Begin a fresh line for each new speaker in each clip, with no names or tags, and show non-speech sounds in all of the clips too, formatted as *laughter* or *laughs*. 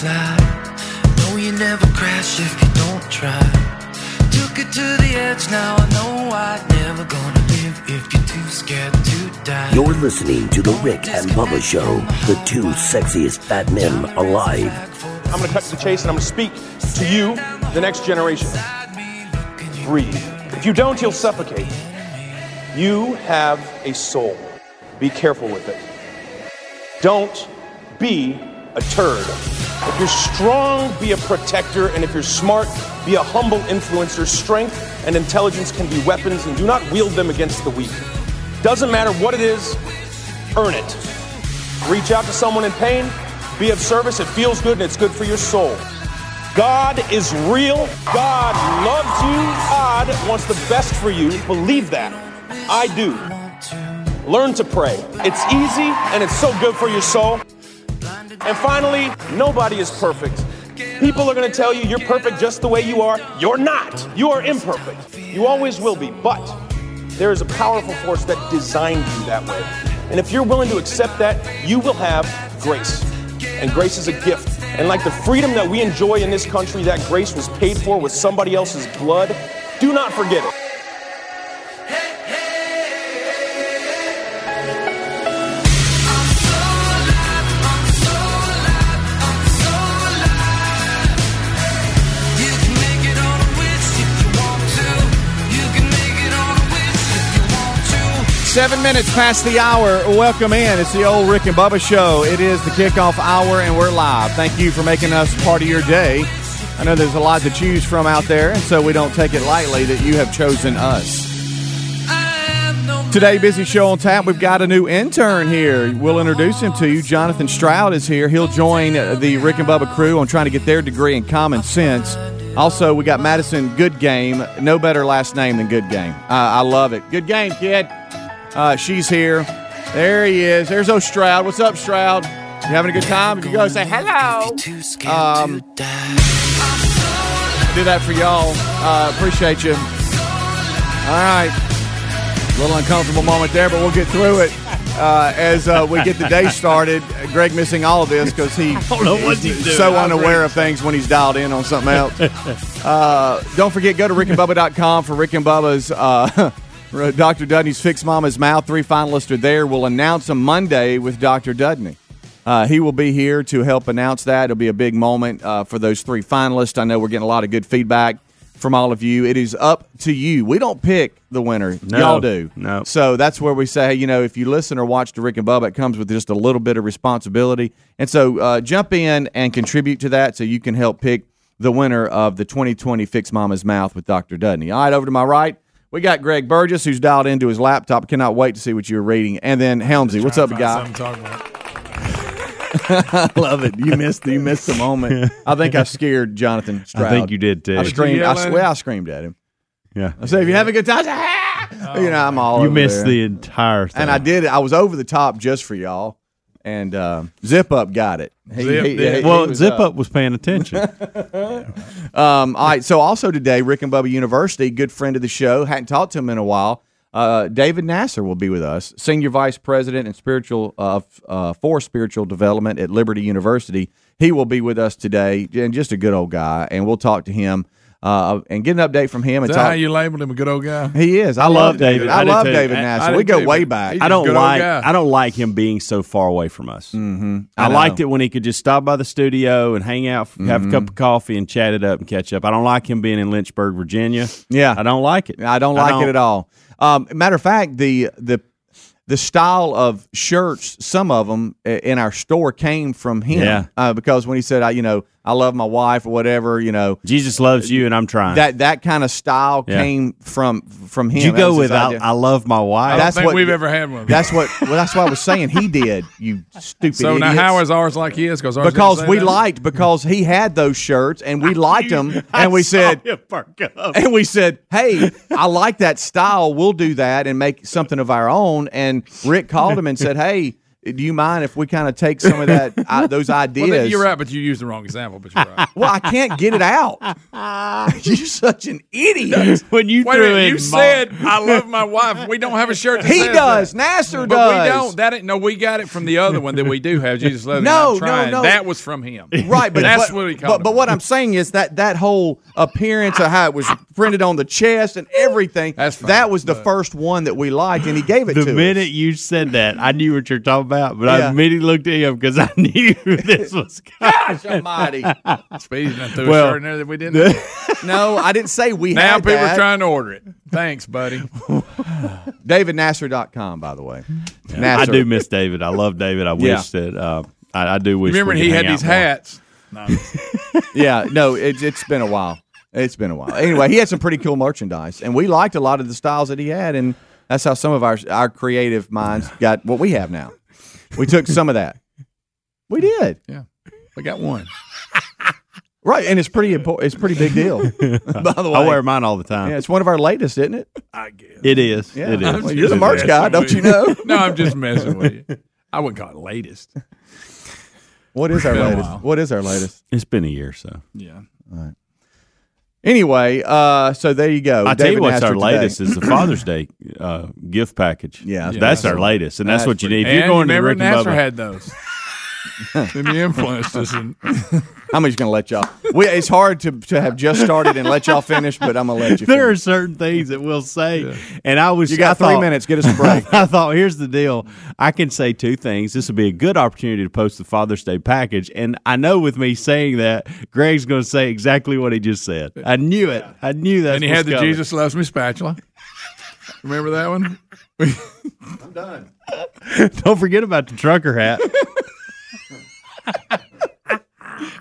fly. No, you never crash if you don't try. Took it to the edge, now I know I never gonna live if you're too scared to die.
You're listening to The Rick and Bubba Show, the two sexiest fat men alive.
I'm going to cut to the chase and I'm going to speak to you, the next generation. Breathe. If you don't, you'll suffocate. You have a soul. Be careful with it. Don't be a turd. If you're strong, be a protector, and if you're smart, be a humble influencer. Strength and intelligence can be weapons, and do not wield them against the weak. Doesn't matter what it is, earn it. Reach out to someone in pain, be of service, it feels good, and it's good for your soul. God is real. God loves you. God wants the best for you. Believe that. I do. Learn to pray. It's easy and it's so good for your soul. And finally, nobody is perfect. People are going to tell you you're perfect just the way you are. You're not. You are imperfect. You always will be. But there is a powerful force that designed you that way. And if you're willing to accept that, you will have grace. And grace is a gift. And like the freedom that we enjoy in this country, that grace was paid for with somebody else's blood. Do not forget it.
Seven minutes past the hour. Welcome in. It's the old Rick and Bubba show. It is the kickoff hour, and we're live. Thank you for making us part of your day. I know there's a lot to choose from out there, and so we don't take it lightly that you have chosen us. Today, busy show on tap. We've got a new intern here. We'll introduce him to you. Jonathan Stroud is here. He'll join the Rick and Bubba crew on trying to get their degree in common sense. Also, we got Madison Good Game. No better last name than Good Game. Uh, I love it. Good game, kid. Uh, she's here. There he is. There's O Stroud. What's up, Stroud? You having a good time? If you go, say hello. Um, do that for y'all. Uh, appreciate you. All right. A little uncomfortable moment there, but we'll get through it uh, as uh, we get the day started. Greg missing all of this because he *laughs*
don't know what
is
he's
so unaware of things when he's dialed in on something else. *laughs* uh, don't forget, go to rickandbubba.com for Rick and Bubba's uh, *laughs* Dr. Dudney's Fix Mama's Mouth. Three finalists are there. We'll announce them Monday with Dr. Dudney. Uh, he will be here to help announce that. It'll be a big moment uh, for those three finalists. I know we're getting a lot of good feedback from all of you. It is up to you. We don't pick the winner.
No.
Y'all do.
No.
So that's where we say, hey, you know, if you listen or watch to Rick and Bubba, it comes with just a little bit of responsibility. And so uh, jump in and contribute to that so you can help pick the winner of the 2020 Fix Mama's Mouth with Dr. Dudney. All right, over to my right. We got Greg Burgess, who's dialed into his laptop. Cannot wait to see what you're reading. And then Helmsy. What's up, guy? I *laughs* love it. You missed you missed the moment. I think I scared Jonathan Stroud.
I think you did too.
I screamed. I swear? I screamed at him.
Yeah.
I said, "If you have a good time, ah! you know, I'm all
You
over
missed
there.
the entire thing.
and I did. I was over the top just for y'all. And uh, Zip Up got it. He-
Zip
he- he-
well,
was
Zip Up was paying attention. *laughs*
Um, all right. So also today, Rick and Bubba University, good friend of the show, hadn't talked to him in a while. Uh, David Nasser will be with us, senior vice president and spiritual uh, uh, for spiritual development at Liberty University. He will be with us today, and just a good old guy. And we'll talk to him uh, and get an update from him.
Is
And
that
talk.
how you labeled him a good old guy?
he is. I,
I
love
love
David.
David.
I,
I
love
too.
David
I-
Nasser.
I
we go
too,
way back.
I don't like
guy.
I don't like him being so far away from us. Mm-hmm. I,
I
liked it when he could just stop by the studio and hang out, have a cup of coffee, and chat it up and catch up. I don't like him being in Lynchburg, Virginia.
Yeah.
I don't like it.
I don't like it at all. Um, matter of fact, the the the style of shirts, some of them in our store came from him.
Yeah.
Uh, because when he said, I, you know, I love my wife or whatever, you know,
Jesus loves you, and I'm trying.
that that kind of style
Yeah.
came from from him.
Did you
That
go
was his
with I. I love my wife?
I don't
That's
think
what-
we've ever had one.
That's what. Well, that's what I was saying. He did. You stupid.
so now how is ours like his? Because
because we liked because he had those shirts and we liked *laughs* them and we said and we said, "Hey, I like that style. We'll do that and make something of our own." And Rick called him and said, "Hey, do you mind if we kind of take some of that *laughs* uh, those ideas?
Well, you're right, but you used the wrong example. But you're right.
Well, I can't get it out. *laughs* You're such an idiot. *laughs*
when you
Wait a
threw
minute,
in
you
mom-
said I love my wife. We don't have a shirt. That
He
says
does.
that.
Nasser
But
does.
we don't. That ain't, no, we got it from the other one that we do have. Jesus loves me.
No, no, no.
That was from him.
Right, but
that's
but,
what he called.
But, but what I'm saying is that that whole appearance of how it was printed on the chest and everything.
That's fine,
that was the
but-
first one that we liked, and he gave it
The
to
minute
us.
you said that, I knew what you're talking about, but
Yeah.
I immediately looked at him because I *laughs* knew this was coming. *laughs*
Gosh Almighty!
Speedy done threw
Well,
a shirt in there that we didn't. *laughs*
no, I didn't say we
now
had
people
that.
are trying to order it. Thanks, buddy.
DavidNasser.com, by the way.
I
Nasser.
do miss David. I love David. I
Yeah.
wish that uh, I, I do wish.
Remember when he had these hats? No,
Yeah, no, it, it's been a while. It's been a while. Anyway, he had some pretty cool merchandise, and we liked a lot of the styles that he had, and that's how some of our our creative minds got what we have now. We took some of that. We did.
yeah, we got one. *laughs*
Right, and it's pretty important. It's a pretty big deal. *laughs* By the way,
I wear mine all the time.
yeah, it's one of our latest, isn't it?
I guess.
It is.
Yeah.
It is.
Well, you're the
Just
merch guy, don't you know? *laughs*
no, I'm just messing with you. I wouldn't call it latest.
What is our latest? What is our latest?
It's been a year, so
Yeah.
Anyway, uh, so there you go.
I tell you what's
Nasser
our
today.
latest is the Father's Day uh, gift package.
Yeah,
that's,
that's
our latest, and that's,
that's
what you
pretty-
need. If you're going to
remember,
Rick and
Nasser
Bubba,
had those. And he influenced us. And
I'm just gonna let y'all. We, it's hard to to have just started and let y'all finish, but I'm gonna let you.
there are certain things that we'll say, and I was
You got
I
three
thought-
minutes. Get us a break. *laughs*
I thought, here's the deal. I can say two things. This would be a good opportunity to post the Father's Day package. And I know with me saying that, Greg's going to say exactly what he just said. I knew it. I knew that.
and he had the Jesus loves me spatula. Remember that one? *laughs* I'm done. *laughs*
Don't forget about the trucker hat.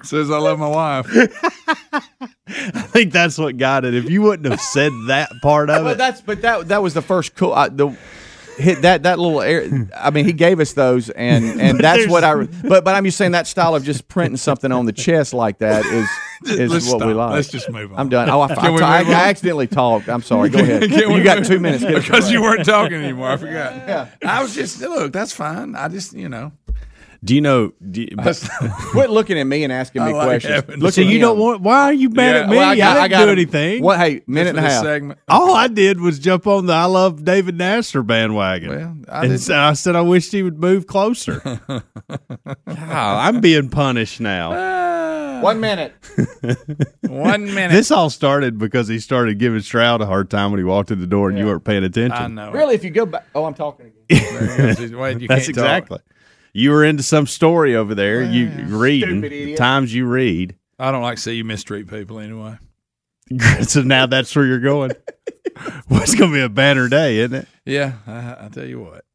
Says I love my wife. *laughs*
I think that's what got it. If you wouldn't have said that part of
Well,
it,
that's but that that was the first cool. Uh, the hit that that little air. I mean, he gave us those, and *laughs* and that's what I. But but I'm just saying that style of just printing something on the chest like that is *laughs* is
Let's
what we
stop.
like.
Let's just move on.
I'm done. Oh, I, I, I. I accidentally talked. I'm sorry. Go ahead.
Can we
You got
move-
two minutes. Get us a
because you weren't talking anymore. I forgot. Yeah. I was just look. That's fine. I just you know.
Do you know? Do you,
Quit looking at me and asking *laughs* me
like
questions. Look
so
at
you
him.
don't want? Why are you mad
Yeah,
at me?
well,
I,
I
didn't
I got
do
him.
anything.
What? Hey, minute and a half.
segment.
All I did was jump on the I love David Nasser bandwagon.
Well, I
and so I said I wished he would move closer. *laughs* God, I'm being punished now. Ah.
One minute. *laughs*
One minute.
This all started because he started giving Stroud a hard time when he walked in the door and you weren't paying attention.
I know.
Really, if you go back. Oh, I'm talking again.
Wait, you
That's
can't talk.
Exactly. You were into some story over there. You reading
Stupid idiot.
the times you read.
I don't like to see you mistreat people anyway. *laughs*
so now that's where you're going. *laughs* well, it's going to be a banner day, isn't it?
Yeah, I, I tell you what.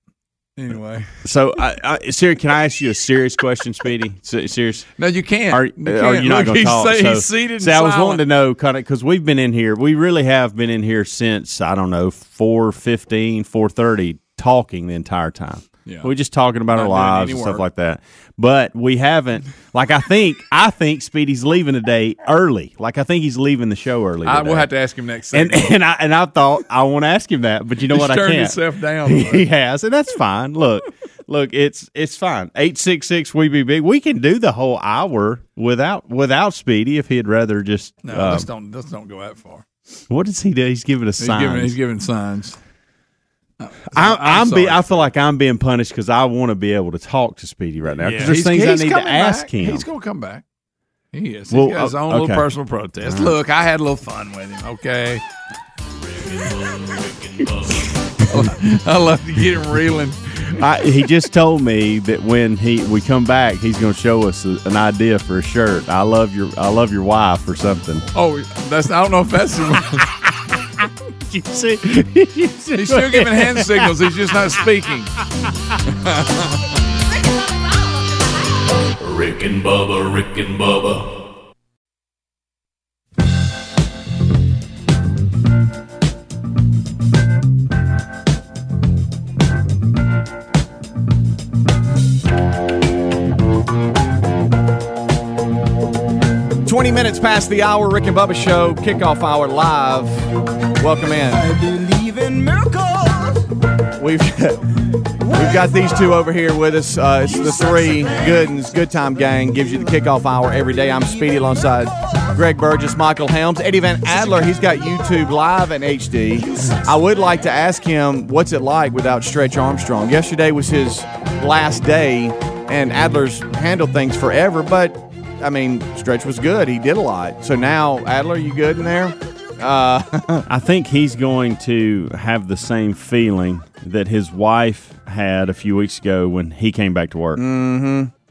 Anyway,
So, I, I, Siri, can I ask you a serious question, Speedy? Se- Serious?
no, you can't.
Are,
you uh,
are
can't.
you not going to
he's
talk?
say-
So-
he's seated.
See, I was wanting to know kind of because we've been in here. We really have been in here since I don't know 4.15, 4.30, talking the entire time.
Yeah.
We're just talking about
Not
our lives and stuff like that. But we haven't. Like I think, I think Speedy's leaving today early. Like I think he's leaving the show early.
I
today.
will have to ask him next.
And
segment.
and I and I thought I want to ask him that, but you know
He's
what? I
turned
can't.
himself down. *laughs*
he has, and that's fine. Look, look, it's it's fine. Eight six six, we be big. We can do the whole hour without without Speedy if he'd rather just.
no,
um,
let's don't let's don't go that far.
what does he do? He's giving us
He's
signs.
giving he's giving signs.
I'm, I'm, be, I feel like I'm being punished because I want to be able to talk to Speedy right now. 'cause
Yeah,
there's
he's-
things I
he's
need to
coming
ask
back.
him.
He's going to come back. He is.
Well,
He's got his
uh,
own
okay.
little personal protest. Look, I had a little fun with him. Okay. *laughs* I love to get him reeling.
I, he just told me that when he we come back, he's going to show us a, an idea for a shirt. I love your I love your wife or something.
Oh, that's I don't know if that's *laughs*
You see, *laughs*
he's still giving hand signals. He's just not speaking.
Rick and Bubba, Rick and Bubba.
Minutes past the hour. Rick and Bubba show kickoff hour live. Welcome in.
believe in miracles.
We've *laughs* We've got these two over here with us. Uh, it's the three good and good time gang. Gives you the kickoff hour every day. I'm Speedy alongside Greg Burgess, Michael Helms, Eddie Van Adler. He's got YouTube live and HD. I would like to ask him what's it like without Stretch Armstrong. Yesterday was his last day, and Adler's handled things forever. But I mean, Stretch was good. He did a lot. So now, Adler, you good in there? Uh, *laughs*
I think he's going to have the same feeling that his wife had a few weeks ago when he came back to work.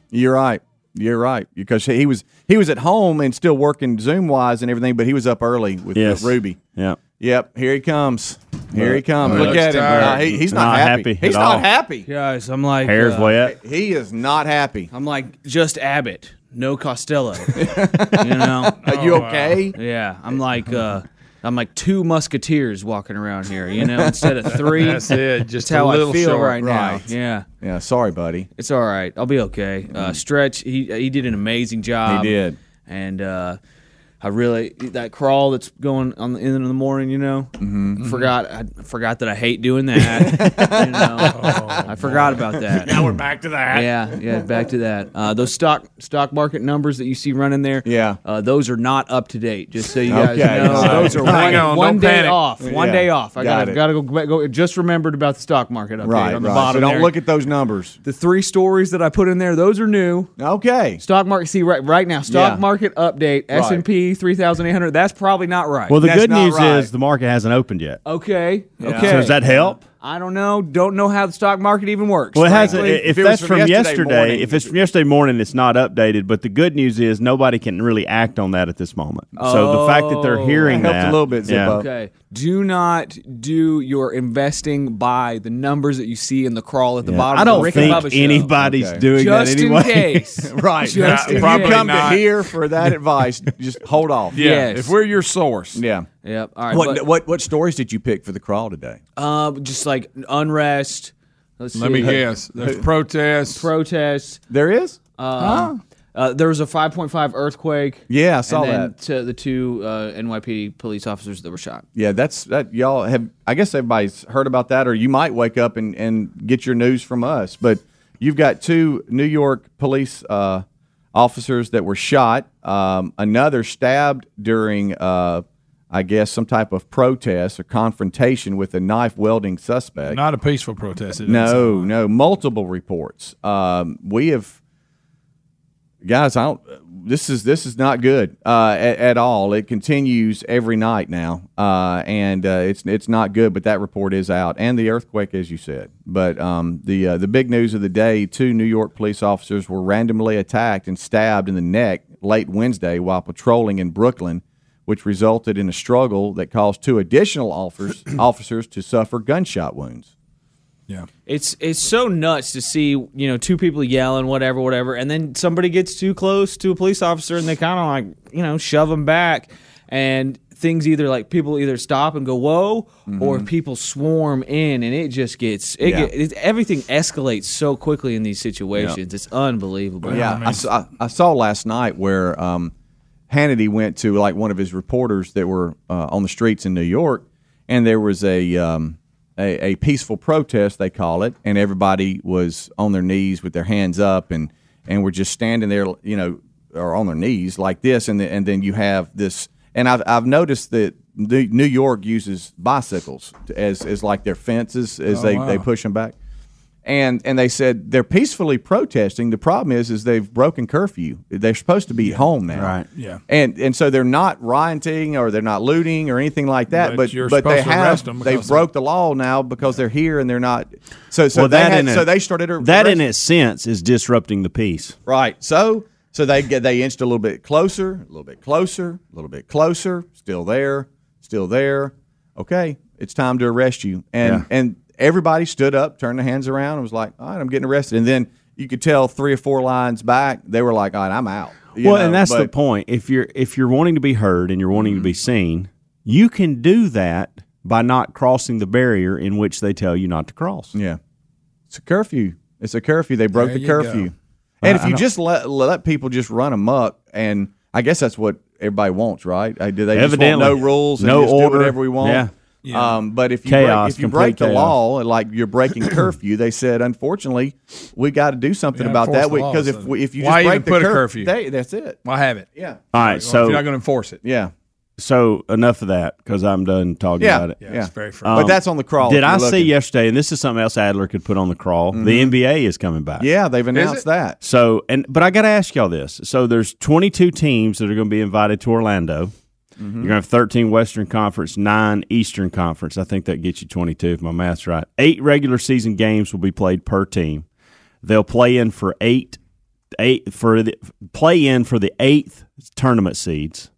You're right. You're right because he was he was at home and still working Zoom wise and everything, but he was up early with,
Yes.
Ruby.
Yeah.
Yep, here he comes. Here he comes.
He
Look at him.
tired.
Uh, he- he's not,
Not
happy.
happy
He's
at
not
all.
happy.
Guys, I'm like
Hair's
uh,
wet.
He is not happy.
I'm like just Abbott, no Costello. *laughs* you know?
Are you okay?
Yeah, I'm like uh, I'm like two musketeers walking around here. You know, instead of three.
That's it.
That's
Just
how
a
I
little
feel
short.
right now.
Right.
Yeah,
Yeah, sorry, buddy.
it's all right. I'll be okay. Uh, Stretch, he he did an amazing job.
He did.
and uh, I really that crawl that's going on the end of the morning. You know, mm-hmm. forgot I forgot that I hate doing that. *laughs* you know, I forgot about that.
Now we're back to that.
Yeah, yeah, back to that. Uh, those stock stock market numbers that you see running there,
Yeah.
uh, those are not up to date. Just so you guys
Okay,
know,
all right.
those are one,
on,
one day
panic.
off. One
Yeah,
day off. I
got
gotta
it.
gotta go, go. Just remembered about the stock market update
Right,
on the
right.
bottom.
So don't
there.
look at those numbers.
the three stories that I put in there. Those are new.
Okay.
Stock market. See right right now. Stock
Yeah.
market update. S and P three thousand eight hundred. That's probably not right.
Well, the
That's
good
not
news
right.
is the market hasn't opened yet.
okay. Okay.
So does that help?
I don't know. Don't know how the stock market even works.
Well, it hasn't. If,
if it was
that's
from
from
yesterday
yesterday,
morning,
if it's from yesterday morning, it's not updated. But the good news is nobody can really act on that at this moment. So the fact that they're
Oh.
hearing
Helped
that
a little bit,
yeah.
Okay. Do not do your investing by the numbers that you see in the crawl at the
Yeah.
bottom.
I don't
Rick and
think
Bubba
anybody's
Okay.
doing
Just
that anyway.
in case. *laughs*
Right.
Just
Yeah,
in
If
probably
you
case.
come
not.
to here for that advice, just hold off.
Yeah.
Yes.
If we're your source.
Yeah.
Yep. All right.
What,
but,
what what stories did you pick for the crawl today?
uh, just like unrest. Let's
Let
see.
me guess. There's protests.
Protests.
There is.
Uh, there was a 5.5 earthquake.
Yeah, I saw
and then
that.
To the two uh, NYPD police officers that were shot.
Yeah, that's that. Y'all have. I guess everybody's heard about that, or you might wake up and and get your news from us. But you've got two New York police uh, officers that were shot. Um, another stabbed during, uh, I guess, some type of protest or confrontation with a knife wielding suspect.
Not a peaceful protest. it
No,
like.
no, multiple reports. Um, we have, guys. I don't. This is this is not good uh, at, at all. It continues every night now, uh, and uh, it's it's not good. But that report is out, and the earthquake, as you said. But um, the uh, the big news of the day: two New York police officers were randomly attacked and stabbed in the neck late Wednesday while patrolling in Brooklyn. Which resulted in a struggle that caused two additional officers, *coughs* officers to suffer gunshot wounds.
Yeah.
It's it's so nuts to see you know two people yelling whatever whatever, and then somebody gets too close to a police officer and they kind of like you know shove them back, and things either like people either stop and go whoa, or people swarm in, and it just gets it,
Mm-hmm. Yeah.
get, it everything escalates so quickly in these situations. It's unbelievable.
Yeah, I, saw, I saw last night where um, Hannity went to like one of his reporters that were uh, on the streets in New York, and there was a, um, a a peaceful protest they call it, and everybody was on their knees with their hands up, and and were just standing there, you know, or on their knees like this, and the, and then you have this, and I've I've noticed that. New New York uses bicycles as, as like their fences as they, they push them back and and they said they're peacefully protesting. The problem is, is they've broken curfew. They're supposed to be home now,
Right.
Yeah.
And and so they're not rioting or they're not looting or anything like that.
But
But
you're
but they
supposed to arrest
have
them
they
because
broke the law now because they're here and they're not. So so
well,
they had,
a,
so they started a,
that in
arrest-
its sense is disrupting the peace.
right. So so they get they inched a little bit closer, a little bit closer, a little bit closer. Still there, still there. Okay, it's time to arrest you. And
Yeah.
and everybody stood up, turned their hands around, and was like, "All right, I'm getting arrested." And then you could tell three or four lines back, they were like, "All right, I'm out." You
well,
know,
and that's the point. If you're if you're wanting to be heard and you're wanting to be mm-hmm. seen, you can do that by not crossing the barrier in which they tell you not to cross.
Yeah, it's a curfew. It's a curfew. They broke
There
the curfew.
go.
And
I-
if you just let let people just run amok, and I guess that's what everybody wants, right? Do they
Evidently,
just want no rules and
no
just
order.
do whatever we want?
Yeah.
Yeah.
Um, but if you
Chaos,
break, if you break the
chaos.
law, like you're breaking *clears throat* curfew, they said, unfortunately, we got to do something
Yeah,
about that because if we, if you
Why
just break
even
the
put a curfew?
they- that's it.
Why have it?
Yeah,
All right,
Well, if
so
you're not going to enforce it.
yeah,
so enough of that because I'm done talking
yeah,
about it.
Yeah,
yeah.
it's very
but that's on the crawl.
Did
if you're
I see yesterday? And this is something else Adler could put on the crawl. The NBA is coming back.
Yeah, they've announced that.
So and but I got to ask y'all this. So there's 22 teams that are going to be invited to Orlando. You're going to have 13 Western Conference, nine Eastern Conference. I think that gets you 22 if my math's right. Eight regular season games will be played per team. They'll play in for eight, eight for the play in for the eighth tournament seeds.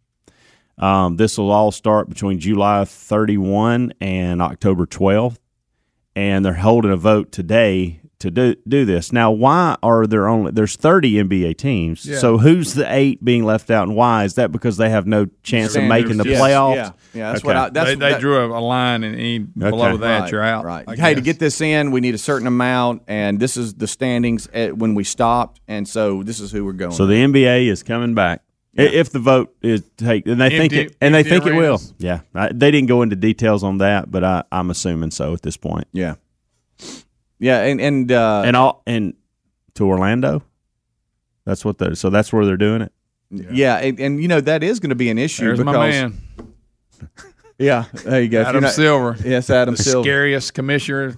Um, this will all start between July 31 and October 12th and they're holding a vote today to do do this. Now, why are there only there's 30 NBA teams?
Yeah.
So who's the eight being left out, and why is that? Because they have no chance of making the
Yes,
playoffs.
Yeah, yeah. That's
Okay.
what I. That's
they they
that-
drew a, a line, and any below that,
Right,
you're out.
Right.
I
Hey, to get this in, we need a certain amount, and this is the standings at, when we stopped, and so this is who we're going.
So the NBA is coming back. I If the vote is take, and they think it, and they
empty
think it will. Yeah, I, they didn't go into details on that, but I, I'm assuming so at this point.
yeah, yeah, and and uh,
And all and to Orlando, that's what they so that's where they're doing it.
yeah, and, and you know that is going to be an issue
There's
because
my man, *laughs*
yeah, there you go. If you're
Adam
not-
Silver.
Yes, Adam
the
Silver.
scariest commissioner.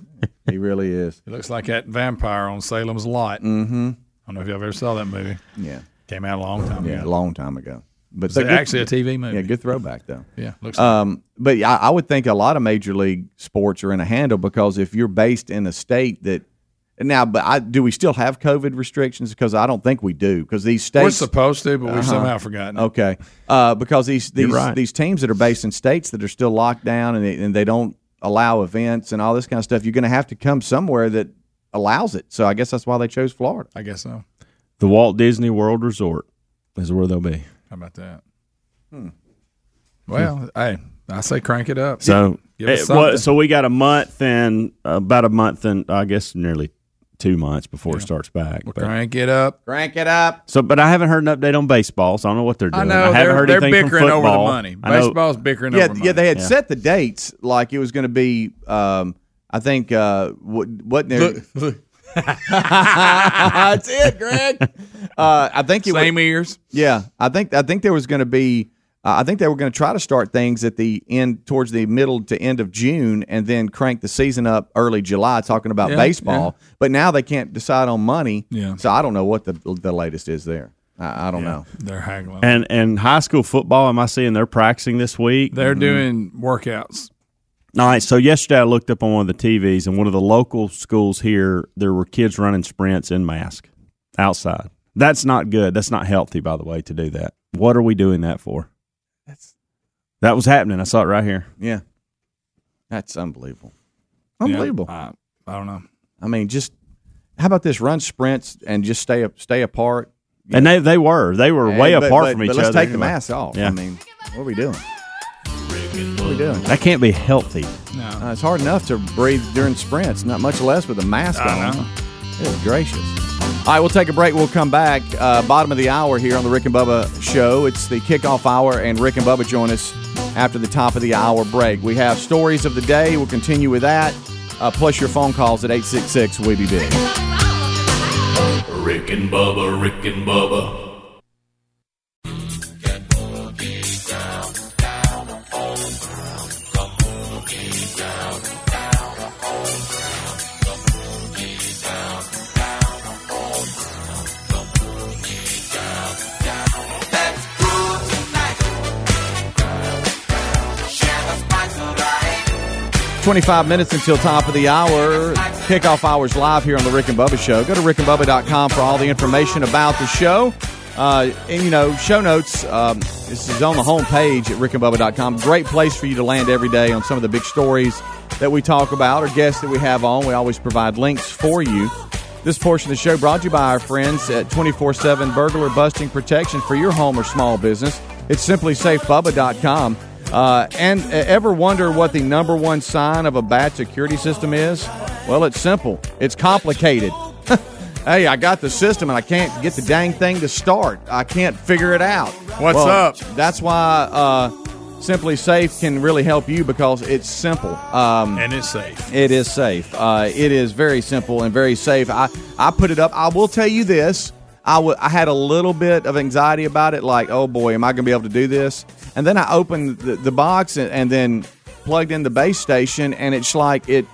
He really is.
He looks like that vampire on Salem's Lot.
Mm-hmm.
I don't know if y'all ever saw that movie.
Yeah,
Came out a long time
yeah, a
ago.
long time ago. But
It's
the good-
actually a TV movie.
yeah, good throwback though. *laughs*
Yeah, looks like
Um, but I, I would think a lot of major league sports are in a handle because if you're based in a state that now, but I, do we still have COVID restrictions? Because I don't think we do. Because these states,
we're supposed to, but we've
Uh-huh.
somehow forgotten. it.
okay, uh, because these these
right.
these teams that are based in states that are still locked down and they, and they don't allow events and all this kind of stuff, you're going to have to come somewhere that allows it. So I guess that's why they chose Florida.
I guess so.
The Walt Disney World Resort is where they'll be.
How about that?
Hmm.
Well, hey, I say crank it up.
So,
Give us
eh, so we got a month and about a month and I guess nearly two months before it starts back.
Well,
But-
crank it up.
Crank it up.
so, but I haven't heard an update on baseball, so I don't know what they're doing.
I know
haven't
they're,
heard
they're
anything from
bickering over the
football.
money.
I know-
Baseball's bickering
Yeah,
over money.
yeah, they had
Yeah.
set the dates like it was going to be. Um, I think uh, what what there.
Look, look,
That's it, Greg. Uh, I think it was,
same ears.
Yeah, I think I think there was going to be. Uh, I think they were going to try to start things at the end, towards the middle to end of June, and then crank the season up early July, talking about
Yeah,
baseball. But now they can't decide on money.
Yeah.
So I don't know what the the latest is there. I, I don't know.
They're haggling.
And and high school football, am I seeing they're practicing this week?
They're doing workouts.
All right. So yesterday I looked up on one of the TVs, and one of the local schools here, there were kids running sprints in mask outside. That's not good. That's not healthy, by the way, to do that. What are we doing that for?
That's
That was happening. I saw it right here.
yeah. That's unbelievable. Unbelievable.
Yeah, I, I don't know.
I mean, just how about this? Run sprints and just stay up, stay apart.
And they they were they were way
But-
apart
but-
from each
but let's
other.
take the
anyway.
mask off.
Yeah.
I mean, what are we doing? What are we doing?
That can't be healthy.
No.
Uh, it's hard enough to breathe during sprints, not much less with a mask
I
on.
know.
Good gracious. All right, we'll take a break. We'll come back. Uh, bottom of the hour here on the Rick and Bubba show. It's the kickoff hour, and Rick and Bubba join us after the top of the hour break. We have stories of the day. We'll continue with that, uh, plus your phone calls at 866 We Be Big.
Rick and Bubba, Rick and Bubba.
Twenty-five minutes until top of the hour. Kickoff hours live here on the Rick and Bubba Show. Go to rickandbubba.com for all the information about the show. Uh, and you know, show notes. Um, this is on the home page at rickandbubba.com. Great place for you to land every day on some of the big stories that we talk about or guests that we have on. We always provide links for you. This portion of the show brought to you by our friends at 24 7 Burglar Busting Protection for your home or small business. It's simply safebubba.com. Uh, and uh, ever wonder what the number one sign of a bad security system is? Well, it's simple. It's complicated. *laughs* hey, I got the system and I can't get the dang thing to start. I can't figure it out.
What's
Well,
up?
That's why uh, SimpliSafe can really help you because it's simple. Um,
and it's safe.
it is safe. Uh, it is very simple and very safe. I, I put it up. I will tell you this. I, w- I had a little bit of anxiety about it, like, oh boy, am I going to be able to do this? And then I opened the, the box and, and then plugged in the base station, and it's like it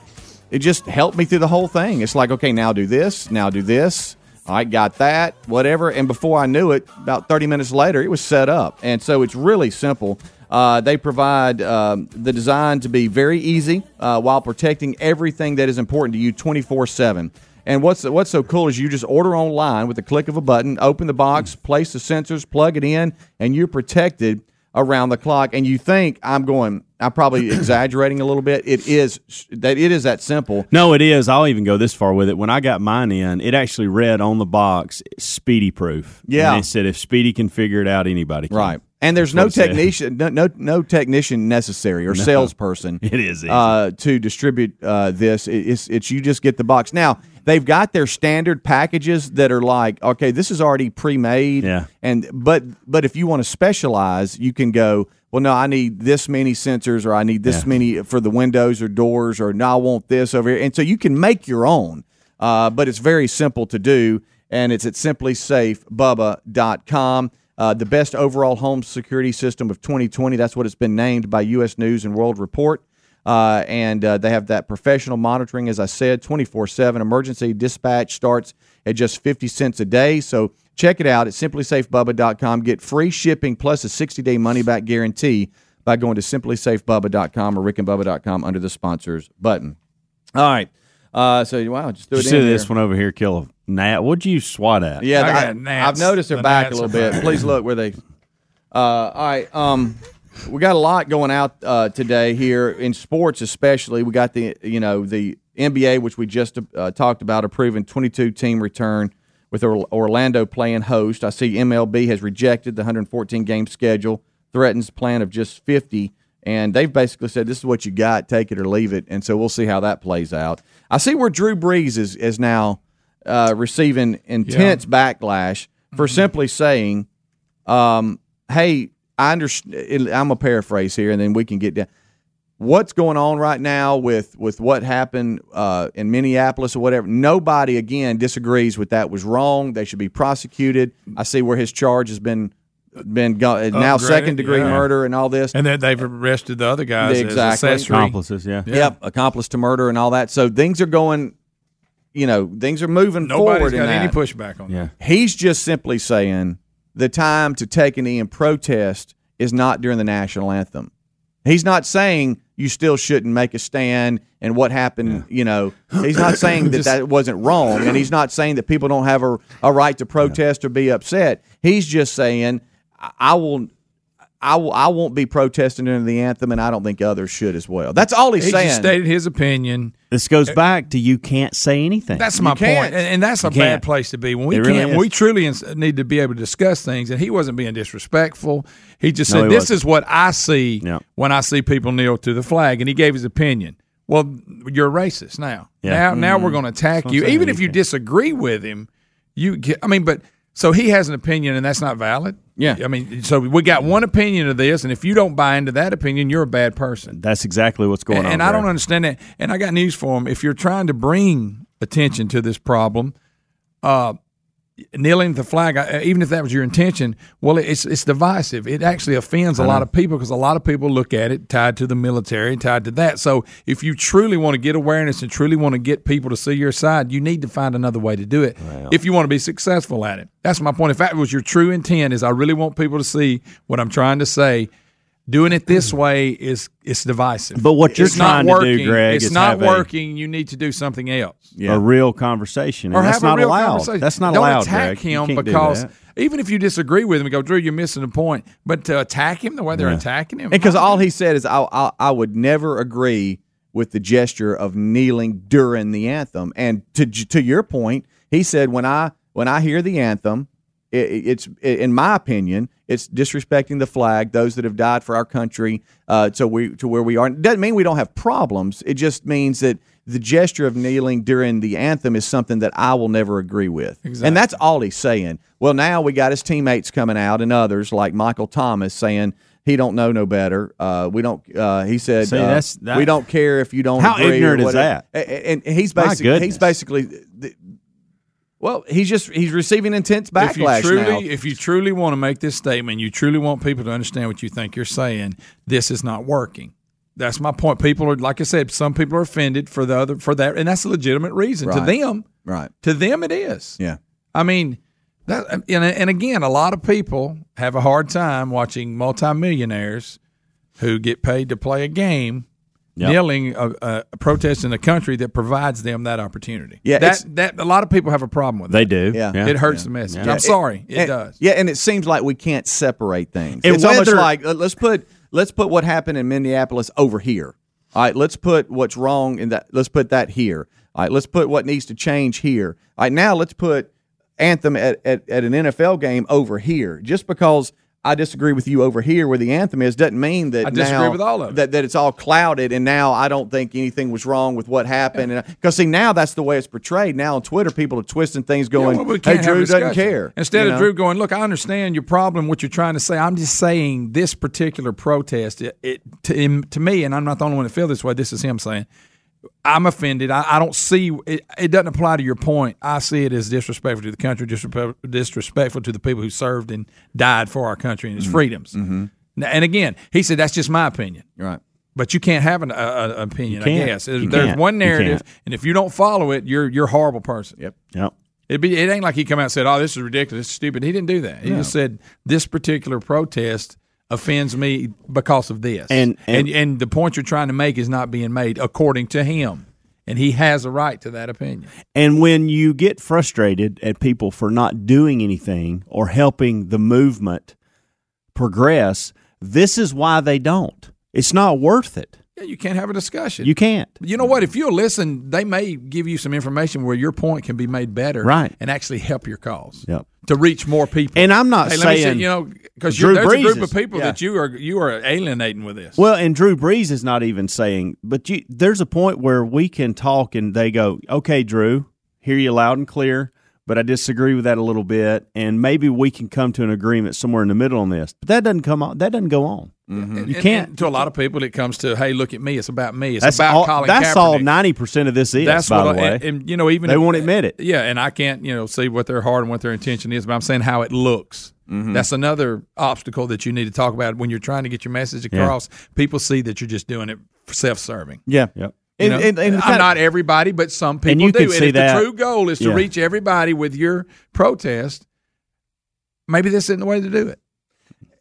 it just helped me through the whole thing. It's like, okay, now do this, now do this. I got that, whatever. And before I knew it, about 30 minutes later, it was set up. And so it's really simple. Uh, they provide um, the design to be very easy uh, while protecting everything that is important to you 24 7. And what's what's so cool is you just order online with the click of a button, open the box, place the sensors, plug it in, and you're protected around the clock. And you think I'm going, I'm probably *clears throat* exaggerating a little bit. It is that it is that simple.
No, it is. I'll even go this far with it. When I got mine in, it actually read on the box "Speedy Proof."
Yeah.
and it said if Speedy can figure it out, anybody can.
Right. And there's no
what it said.
technician, no, no no technician necessary or salesperson. *laughs*
It is
uh, to distribute uh, this. It- It's it's you just get the box. Now they've got their standard packages that are like okay, this is already pre-made.
Yeah.
And but but if you want to specialize, you can go. Well, no, I need this many sensors, or I need this
Yeah.
many for the windows or doors, or no, I want this over here. And so you can make your own, uh, but it's very simple to do, and it's at simplisafebubba.com. Uh, the best overall home security system of 2020. That's what it's been named by U.S. News and World Report. Uh, and uh, they have that professional monitoring, as I said, 24 7. Emergency dispatch starts at just 50 cents a day. So check it out at simplisafebubba.com. Get free shipping plus a 60 day money back guarantee by going to simplisafebubba.com or rickandbubba.com under the sponsors button. All right. Uh, so, wow, just threw
Did
it
see
there.
this one over here kill a gnat? What'd you swat at?
Yeah,
I
I,
got gnats.
have noticed they're
The
back a little bit. Please look where they. Uh, all right, um, we got a lot going out uh, today here in sports, especially. We got the you know the NBA, which we just uh, talked about, approving 22 team return with Orlando playing host. I see MLB has rejected the 114 game schedule, threatens plan of just 50. And they've basically said this is what you got, take it or leave it. And so we'll see how that plays out. I see where Drew Brees is is now uh, receiving intense backlash for simply saying, um, "Hey, I understand." I'm a paraphrase here, and then we can get down. What's going on right now with with what happened uh, in Minneapolis or whatever? Nobody again disagrees with that was wrong. They should be prosecuted. I see where his charge has been been go- now
Upgraded,
second degree
yeah.
murder and all this.
And then they've arrested the other guys
Exactly.
as.
Accomplices, yeah.
Yep, accomplice to murder and all that. So things are going. You know, things are moving
Nobody's
forward. in
got any
that.
pushback on
Yeah.
that.
He's just simply saying the time to take a knee and protest is not during the national anthem. He's not saying you still shouldn't make a stand and what happened, you know. He's not *coughs* saying that that wasn't wrong and he's not saying that people don't have a, a right to protest or be upset. He's just saying I will I will I won't be protesting during the anthem and I don't think others should as well. That's all he's
He
saying.
just stated his opinion.
This goes back to you can't say anything.
That's my and, and that's a
You
bad
can't.
place to be when we
really
can't. we truly ins- need to be able to discuss things. And he wasn't being disrespectful. He just
No,
said,
he
"This
wasn't.
is what I see
Yeah.
when I see people kneel to the flag." And he gave his opinion. Well, you're a racist now.
Yeah.
Now, now we're mm-hmm. going to attack
I'm
you, even if you
can't.
disagree with him. You, get, I mean, but so he has an opinion, and that's not valid.
Yeah.
I mean, so we got one opinion of this, and if you don't buy into that opinion, you're a bad person.
That's exactly what's going
And,
on.
and I don't understand that. And I got news for him. If you're trying to bring attention to this problem, uh, kneeling the flag, uh, even if that was your intention, well, it's it's divisive. It actually offends a lot of people because a lot of people look at it tied to the military, tied to that. So if you truly want to get awareness and truly want to get people to see your side, you need to find another way to do it if you want to be successful at it. That's my point. If that was your true intent, is I really want people to see what I'm trying to say. Doing it this mm. way is it's divisive.
But what you're
It's not
trying to do. Greg,
it's
is
not
have a-
working. you need to do something else.
a real conversation. And
Or
that's
have
not
a real
allowed.
conversation.
That's not
Don't
allowed.
attack
Greg. You
him because even if you disagree with him, and go, Drew, you're missing the point. But to attack him the way they're
Yeah.
attacking him,
because all he said is I, I I would never agree with the gesture of kneeling during the anthem. And to to your point, he said when I when I hear the anthem, it, it's in my opinion, it's disrespecting the flag, those that have died for our country, uh, so we to where we are. It doesn't mean we don't have problems. It just means that the gesture of kneeling during the anthem is something that I will never agree with. And that's all he's saying. Well, now we got his teammates coming out and others like Michael Thomas saying he don't know no better. Uh, we don't. Uh, he said
See,
uh,
that-
we don't care if you don't.
How ignorant is
whatever. A- a- And, he's basically he's basically. Well, he's just he's receiving intense
if you
backlash
truly,
now.
if you truly want to make this statement, you truly want people to understand what you think you're saying. This is not working. That's my point. People are, like I said, some people are offended for the other for that, and that's a legitimate reason to them.
Right.
To them, it is.
Yeah.
I mean, that and, and again, a lot of people have a hard time watching multimillionaires who get paid to play a game.
Yep.
Kneeling a, a, a protest in a country that provides them that opportunity.
Yeah,
that that a lot of people have a problem with.
They
that.
do.
Yeah.
It hurts the message.
Yeah.
I'm sorry, it,
and-
does.
Yeah, and it seems like we can't separate things.
And
it's almost like uh, let's put let's put what happened in Minneapolis over here. All right, let's put what's wrong in that. Let's put that here. All right, let's put what needs to change here. All right, now let's put anthem at, at, at an NFL game over here. Just because I disagree with you over here where the anthem is doesn't mean that
I disagree
now
with all of it.
that, that it's all clouded and now I don't think anything was wrong with what happened. And because see now that's the way it's portrayed. Now on Twitter, people are twisting things, going,
Yeah, well, we
"Hey,
can't have a
Drew doesn't care."
Instead
You
of
know?
Drew going, look, I understand your problem, what you're trying to say. I'm just saying this particular protest, it, it to, him, to me, and I'm not the only one to feel this way. This is him saying, I'm offended. I, I don't see it. It doesn't apply to your point. I see it as disrespectful to the country, disrespectful, disrespectful to the people who served and died for our country and its
Mm-hmm.
freedoms. Now, And again, he said that's just my opinion.
Right.
But you can't have an a, a, opinion. I
can't.
guess There's,
You
there's
can't.
one narrative, and if you don't follow it, you're you're a horrible person.
Yep.
Yep.
It be it ain't like he come out and said, "Oh, this is ridiculous, this is stupid." He didn't do that. He just said this particular protest offends me because of this,
And-
and
and-
and the point you're trying to make is not being made according to him, and he has a right to that opinion.
And when you get frustrated at people for not doing anything or helping the movement progress, this is why they don't. It's not worth it.
Yeah, you can't have a discussion.
You can't.
You know what? If you'll listen, they may give you some information where your point can be made better,
Right.
and actually help your cause
Yep.
to reach more people.
And I'm not
hey,
saying
say, you know, because there's a group
Brees
of people
yeah.
that you are you are alienating with this.
Well, and Drew Brees is not even saying, but you, there's a point where we can talk and they go, okay, Drew, hear you loud and clear, but I disagree with that a little bit, and maybe we can come to an agreement somewhere in the middle on this. But that doesn't come on. That doesn't go on. You
And-
can't.
and to a lot of people, it comes to, hey, look at me. It's about me. It's
that's
about
all.
Colin
That's all. Ninety percent of this is.
That's
by
what
the
I,
way,
and, and, you know even
they
if-
won't admit it.
Yeah, and I can't you know see what their heart and what their intention is, but I'm saying how it looks.
Mm-hmm.
That's another obstacle that you need to talk about when you're trying to get your message
Yeah.
across. People see that you're just doing it self-serving.
Yeah.
Yep.
You
And-
know?
and- and
I'm not everybody, but some people
And you
do.
can
and
see
if
that-
the true goal is to
Yeah.
reach everybody with your protest, maybe this isn't the way to do it.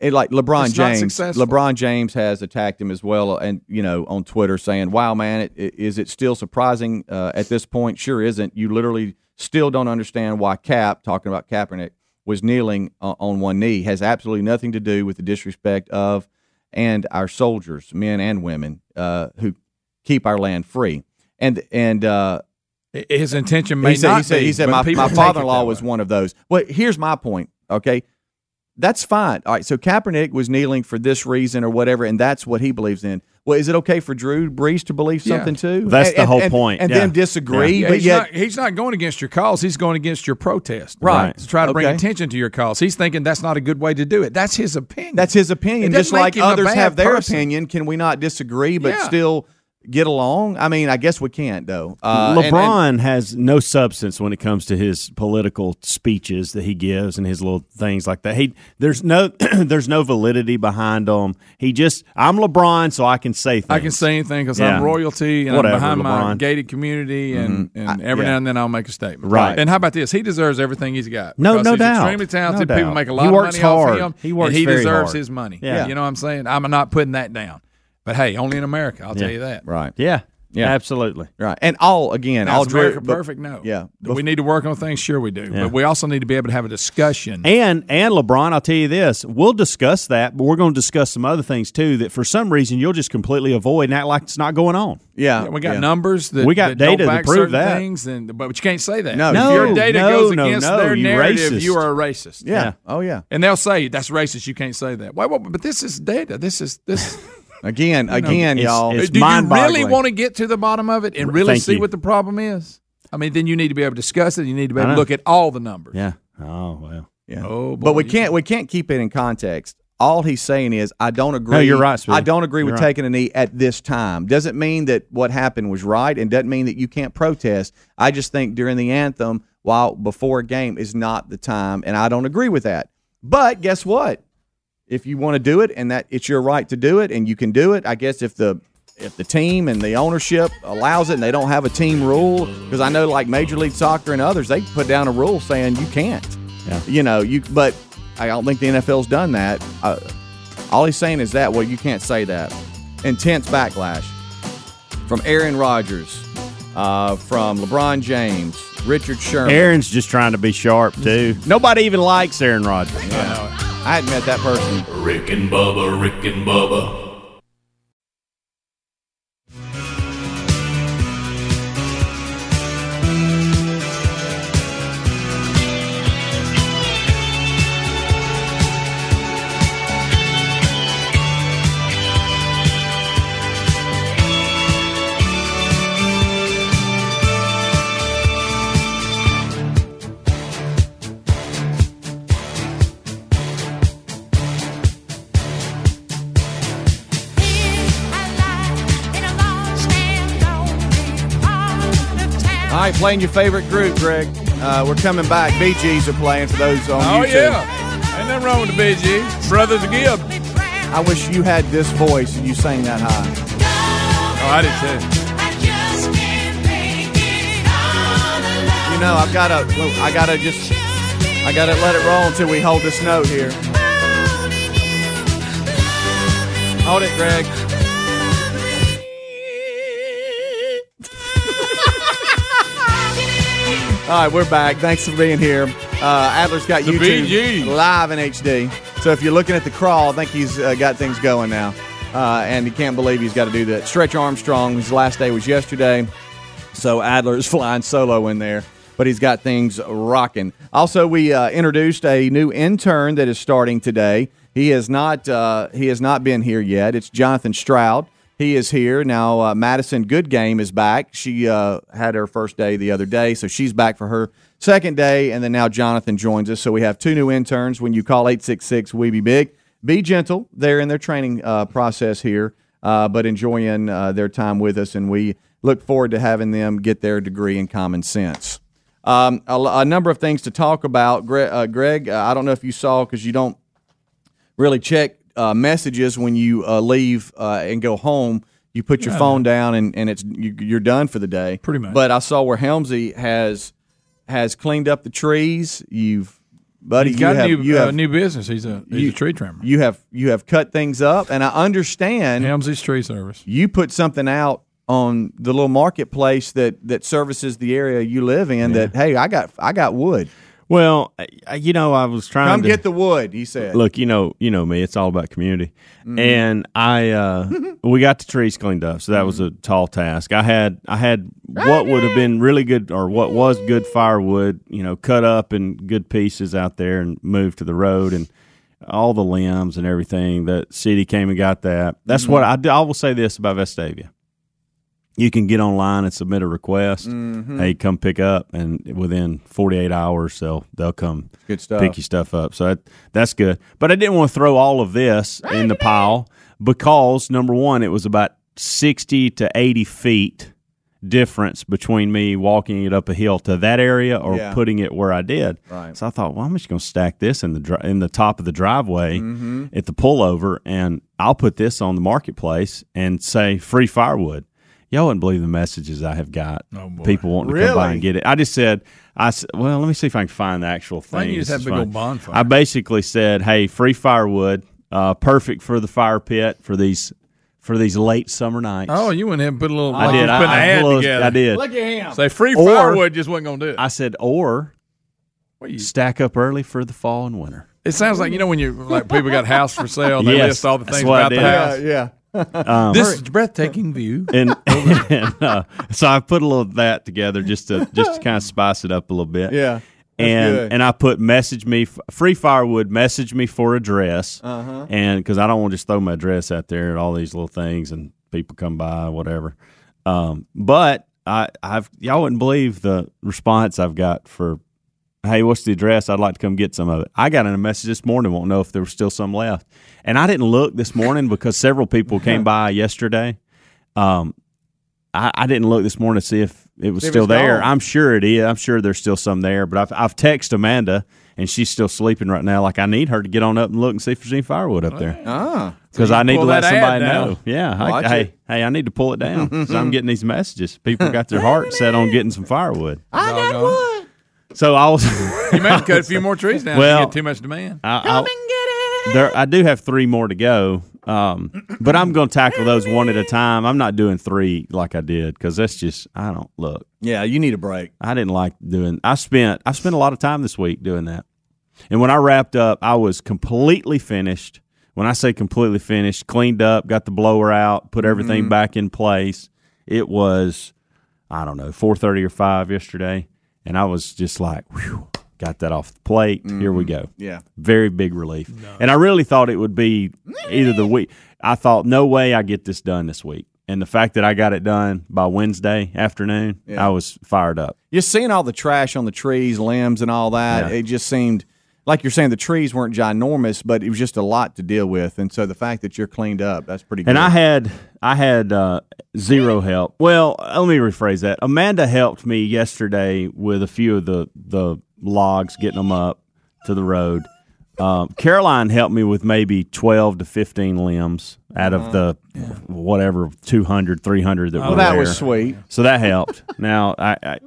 And like LeBron
It's
James. LeBron James has attacked him as well, and you know on Twitter saying, "Wow, man, it, it, is it still surprising uh, at this point? Sure isn't. You literally still don't understand why Cap, talking about Kaepernick, was kneeling uh, on one knee. Has absolutely nothing to do with the disrespect of and our soldiers, men and women, uh, who keep our land free. And and uh,
His intention may
he said,
not
he said,
be,
he said my, my father-in-law was
way.
one of those. Well, here's my point. Okay, that's fine. All right, so Kaepernick was kneeling for this reason or whatever, and that's what he believes in. Well, is it okay for Drew Brees to believe
Yeah.
something too?
That's
And-
the
and-
whole
and-
point,
And
yeah.
then disagree,
Yeah,
but
he's,
yet
not, he's not going against your cause. He's going against your protest.
Right.
To try to bring
Okay.
attention to your cause. He's thinking that's not a good way to do it. That's his opinion.
that's his opinion.
It
Just like others have their
person.
opinion, can we not disagree but
Yeah.
still get along? I mean, I guess we can't though. Uh, and- and-
LeBron has no substance when it comes to his political speeches that he gives and his little things like that. He there's no *clears throat* there's no validity behind them. He just I'm LeBron, so I can say things.
I can say anything because
Yeah.
I'm royalty and
Whatever,
I'm behind my gated community, and, and every
yeah.
now and then I'll make a statement.
Right.
And how about this? He deserves everything he's got.
No- no
he's
doubt.
Extremely talented.
No
People
doubt.
make a lot
He
of
works
money off
hard.
him.
He works
and he
very
deserves
hard.
his money.
Yeah.
You know what I'm saying? I'm not putting that down. But hey, only in America. I'll tell you that.
right,
Yeah.
Yeah.
Absolutely.
right, and all again,
Now,
all
is
Drew-
America
but-
perfect? No.
Yeah.
Do we need to work on things? Sure, we do.
Yeah.
But we also need to be able to have a discussion.
And and LeBron, I'll tell you this, we'll discuss that, but we're going to discuss some other things too that for some reason you'll just completely avoid and act like it's not going on.
Yeah,
Yeah, we got
yeah.
numbers that
We got
that don't
data to prove that.
things, and but, but you can't say that.
No,
if
No,
your data
no,
goes
no,
against
no,
their
you
narrative,
racist.
you are a racist.
Yeah.
Yeah.
Oh yeah.
and they'll say that's racist. You can't say that. Wait, wait, but this is data. This is this. *laughs*
Again, again,
it's-
y'all.
it's
Do you really want to get to the bottom of it and really
Thank
see
you.
what the problem is? I mean, then you need to be able to discuss it. You need to be able to look at all the numbers.
Yeah. Oh well.
Yeah.
Oh, boy,
but we can't we can't keep it in context. all he's saying is, I don't agree.
No, you're right, Speedy.
I don't agree with
You're right.
taking a knee at this time. Doesn't mean that what happened was right, and doesn't mean that you can't protest. I just think during the anthem, while before a game, is not the time, and I don't agree with that. But guess what? If you want to do it, and that it's your right to do it, and you can do it, I guess if the if the team and the ownership allows it, and they don't have a team rule, because I know like Major League Soccer and others, they put down a rule saying you can't.
Yeah.
You know, you but I don't think the NFL's done that. Uh, all he's saying is that well, you can't say that. Intense backlash from Aaron Rodgers, uh, from LeBron James, Richard Sherman.
Aaron's just trying to be sharp too. Nobody even likes Aaron Rodgers.
I hadn't met that person.
Rick and Bubba, Rick and Bubba.
Right, playing your favorite group, Greg. Uh, we're coming back. Bee Gees are playing for those on
Oh
YouTube.
yeah, ain't nothing wrong with the Bee Gees. Brothers Gibb.
I wish you had this voice and you sang that high.
Oh, I did too.
You know, I've got to. I got to just. I got to let it roll until we hold this note here. Hold it, Greg. All right, we're back. Thanks for being here. Uh, Adler's got
The
YouTube
BG.
live in HD. So if you're looking at the crawl, I think he's uh, got things going now. Uh, and he can't believe he's got to do that. Stretch Armstrong, his last day was yesterday. So Adler is *laughs* flying solo in there, but he's got things rocking. Also, we uh, introduced a new intern that is starting today. He has not uh, he has not been here yet. It's Jonathan Stroud. He is here now. Uh, Madison Good Game is back. She uh, had her first day the other day, so she's back for her second day, and then now Jonathan joins us. So we have two new interns. When you call eight six six, we be big. Be gentle. They're in their training uh, process here, uh, but enjoying uh, their time with us, and we look forward to having them get their degree in common sense. Um, a, a number of things to talk about. Greg, uh, Greg I don't know if you saw because you don't really check uh, messages when you uh, leave uh, and go home. You put your phone down and, and it's you, you're done for the day.
Pretty much.
But I saw where Helmsy has has cleaned up the trees. You've, buddy,
He's
you
got
have,
a new,
you
uh,
have
new business. He's a he's
you-
a tree trimmer.
you have you have cut things up, and I understand
Helmsley's Tree Service.
you put something out on the little marketplace that that services the area you live in. That hey, I got I got wood.
Well, you know, I was trying to
Come
to
get the wood. He said.
look. You know, you know me. It's all about community,
Mm-hmm.
and I uh, *laughs* we got the trees cleaned up, so that was a
Mm-hmm.
tall task. I had I had what would have been really good, or what was good firewood, you know, cut up in good pieces out there and moved to the road, and all the limbs and everything. The city came and got that. That's what
Mm-hmm.
I. I will say this about Vestavia. You can get online and submit a request.
Mm-hmm.
Hey, come pick up, and within 48 hours, they'll they'll come
Good stuff.
pick your stuff up. So that, that's good. But I didn't want to throw all of this in the pile because number one, it was about 60 to 80 feet difference between me walking it up a hill to that area or
Yeah.
putting it where I did.
Right.
So I thought, well, I'm just going to stack this in the dri- in the top of the driveway
Mm-hmm.
at the pullover, and I'll put this on the marketplace and say free firewood. Y'all wouldn't believe the messages I have got.
Oh, boy.
People wanting to come by and get it. I just said, I s- well, let me see if I can find the actual thing.
Why you just have
is
a big old bonfire?
I basically said, "Hey, free firewood, uh, perfect for the fire pit for these for these late summer nights."
Oh, you went ahead and put a little.
I
like you
did.
was
I,
an
I,
ad
closed-
together.
I did.
Look at him.
Say free
Or-
firewood just wasn't going to do it.
I said, or
you-
stack up early for the fall and winter.
it sounds like you know when you like people got house for sale. They
Yes,
list all the things about the house.
Yeah, yeah.
Um,
This is a breathtaking view.
and, *laughs* and uh, so I put a little of that together just to just to kind of spice it up a little bit.
Yeah.
And
good.
and I put message me free firewood. Message me for address,
Uh-huh.
and because I don't want to just throw my address out there and all these little things and people come by whatever. Um, but I I've y'all wouldn't believe the response I've got for Hey, what's the address? I'd like to come get some of it. I got in a message this morning, won't know if there was still some left. And I didn't look this morning because several people *laughs* came by yesterday. Um, I, I didn't look this morning to see if it was
if
still there.
gone.
I'm sure it is. I'm sure there's still some there. But I've I've texted Amanda and she's still sleeping right now. Like I need her to get on up and look and see if there's any firewood up there
Ah,
because
So
I need to let somebody know. Yeah, I, hey, hey, I need to pull it down *laughs* because I'm getting these messages. People got their heart set on getting some firewood. *laughs*
I got wood.
So I was.
You may have cut a *laughs* few more trees down.
Well-
you get too much demand.
I, I, there, I do have three more to go, um, but I'm going to tackle those one at a time. I'm not doing three like I did because that's just I don't look.
yeah, you need a break.
I didn't like doing. I spent I spent a lot of time this week doing that, and when I wrapped up, I was completely finished. When I say completely finished, cleaned up, got the blower out, put everything back in place. It was, I don't know, four thirty or five yesterday, and I was just like, whew, got that off the plate. Here we mm-hmm. go.
Yeah.
Very big relief. And I really thought it would be either the week. I thought, no way I get this done this week. And the fact that I got it done by Wednesday afternoon, I was fired up.
Just seeing all the trash on the trees, limbs, and all that,
Yeah.
it just seemed like you're saying the trees weren't ginormous, but it was just a lot to deal with. And so the fact that you're cleaned up, that's pretty good.
And I had I had uh, zero help. Well, let me rephrase that. Amanda helped me yesterday with a few of the the logs, getting them up to the road. Um, Caroline helped me with maybe 12 to 15 limbs out of the whatever 200, 300 that
well,
were
that
there.
was sweet.
So that helped. now, I, I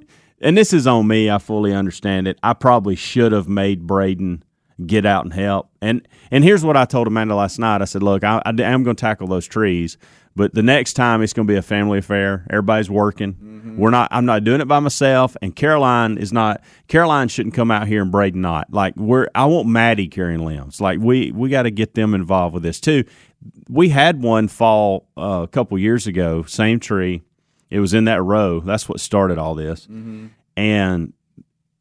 and this is on me. I fully understand it. I probably should have made Braden get out and help. And and here's what I told Amanda last night. I said, look, I, I am going to tackle those trees, but the next time it's going to be a family affair. Everybody's working. We're not. I'm not doing it by myself. And Caroline is not. Caroline shouldn't come out here and Braden not. Like we're. I want Maddie carrying limbs. Like we we got to get them involved with this too. We had one fall uh, a couple years ago. Same tree. It was in that row. That's what started all this. And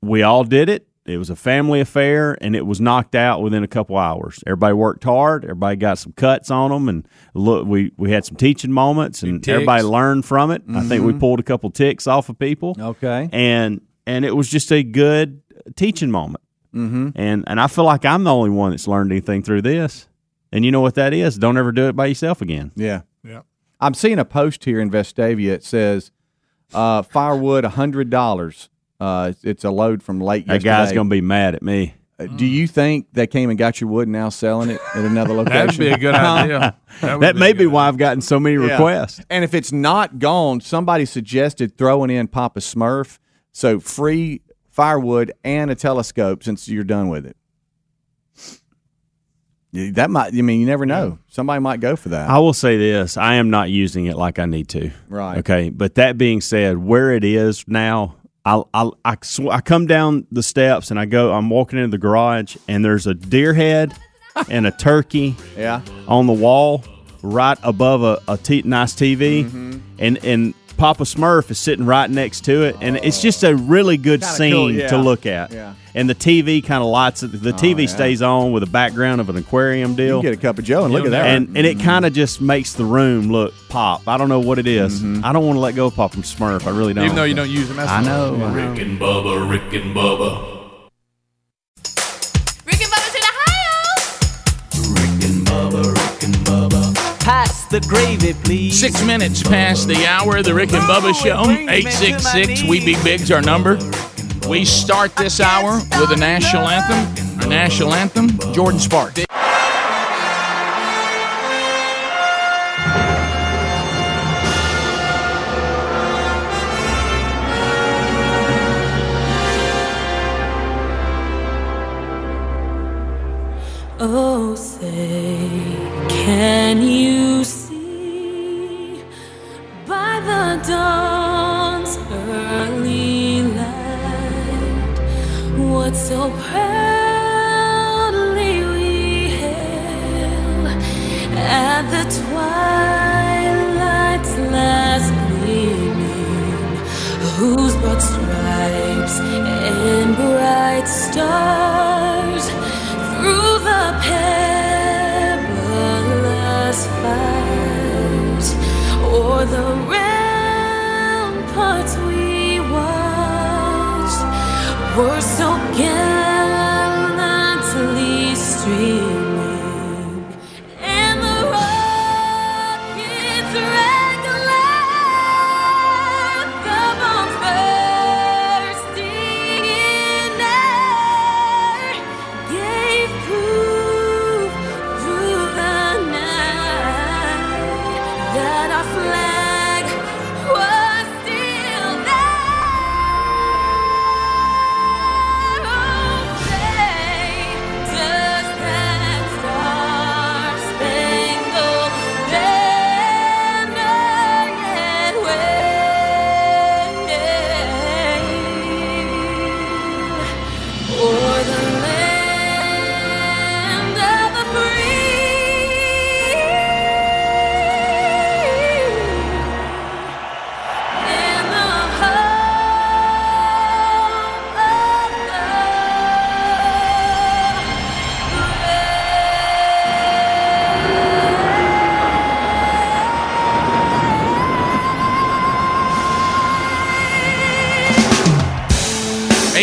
we all did it. It was a family affair, and it was knocked out within a couple hours. Everybody worked hard. Everybody got some cuts on them, and look, we we had some teaching moments, and everybody learned from it. I think we pulled a couple ticks off of people.
Okay.
and and it was just a good teaching moment. Mm-hmm. And and I feel like I'm the only one that's learned anything through this. And you know what that is? Don't ever do it by yourself again.
Yeah.
Yeah.
I'm seeing a post here in Vestavia. It says uh, firewood hundred dollars. Uh, it's- it's a load from late
That
yesterday.
guy's gonna be mad at me.
Uh, Do you think they came and got your wood and now selling it at another location? *laughs*
That'd be a good *laughs* idea. would
That may be
good
why I've gotten so many
Yeah.
requests.
And if it's not gone, somebody suggested throwing in Papa Smurf. So free firewood and a telescope since you're done with it. That might, I mean, you never know. Somebody might go for that.
I will say this: I am not using it like I need to.
Right.
Okay. But that being said, where it is now, I I I, sw- I come down the steps and I go. I'm walking into the garage and there's a deer head and a turkey
yeah.
on the wall right above a, a t- nice TV,
Mm-hmm.
and and Papa Smurf is sitting right next to it, and it's just a really good
Kinda
scene
cool, yeah.
to look at.
Yeah. Oh,
And the TV kind of lights it. The oh, TV
yeah.
stays on with a background of an aquarium deal
can get a cup of Joe and look at that.
and and it kind of just makes the room look pop. I don't know what it is. Mm-hmm. I don't want to let go of Papa Smurf. I really don't.
Even though you don't use them. That's
I know. I know.
Rick and Bubba, Rick and Bubba.
The gravy, please.
Six minutes past the hour, the Rick and Bubba Show. 866 We Be Big's our number. We start this hour with a national anthem. Our national anthem, Jordin Sparks.
Oh, say, can you dawn's early light what so proudly we hail at the twilight's last gleaming, whose broad stripes and bright stars through the perilous fight o'er the ramparts we watched were so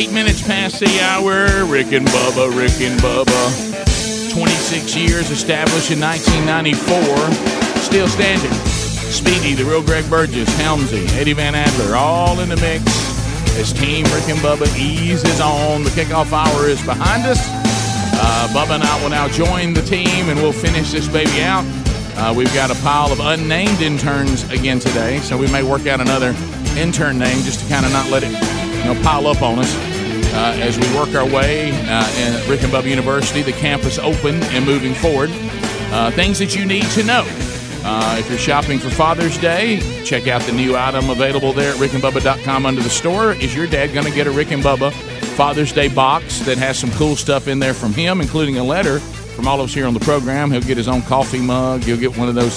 minutes past the hour. Rick and Bubba, Rick and Bubba. 26 years established in 1994. Still standing. Speedy, the real Greg Burgess, Helmsy, Eddie Van Adler, all in the mix as Team Rick and Bubba eases on. The kickoff hour is behind us. Uh, Bubba and I will now join the team and we'll finish this baby out. Uh, we've got a pile of unnamed interns again today, so we may work out another intern name just to kind of not let it you know, pile up on us. Uh, as we work our way uh, in Rick and Bubba University, the campus open and moving forward. Uh, things that you need to know. Uh, if you're shopping for Father's Day, check out the new item available there at rickandbubba.com under the store. Is your dad going to get a Rick and Bubba Father's Day box that has some cool stuff in there from him, including a letter from all of us here on the program? He'll get his own coffee mug. He'll get one of those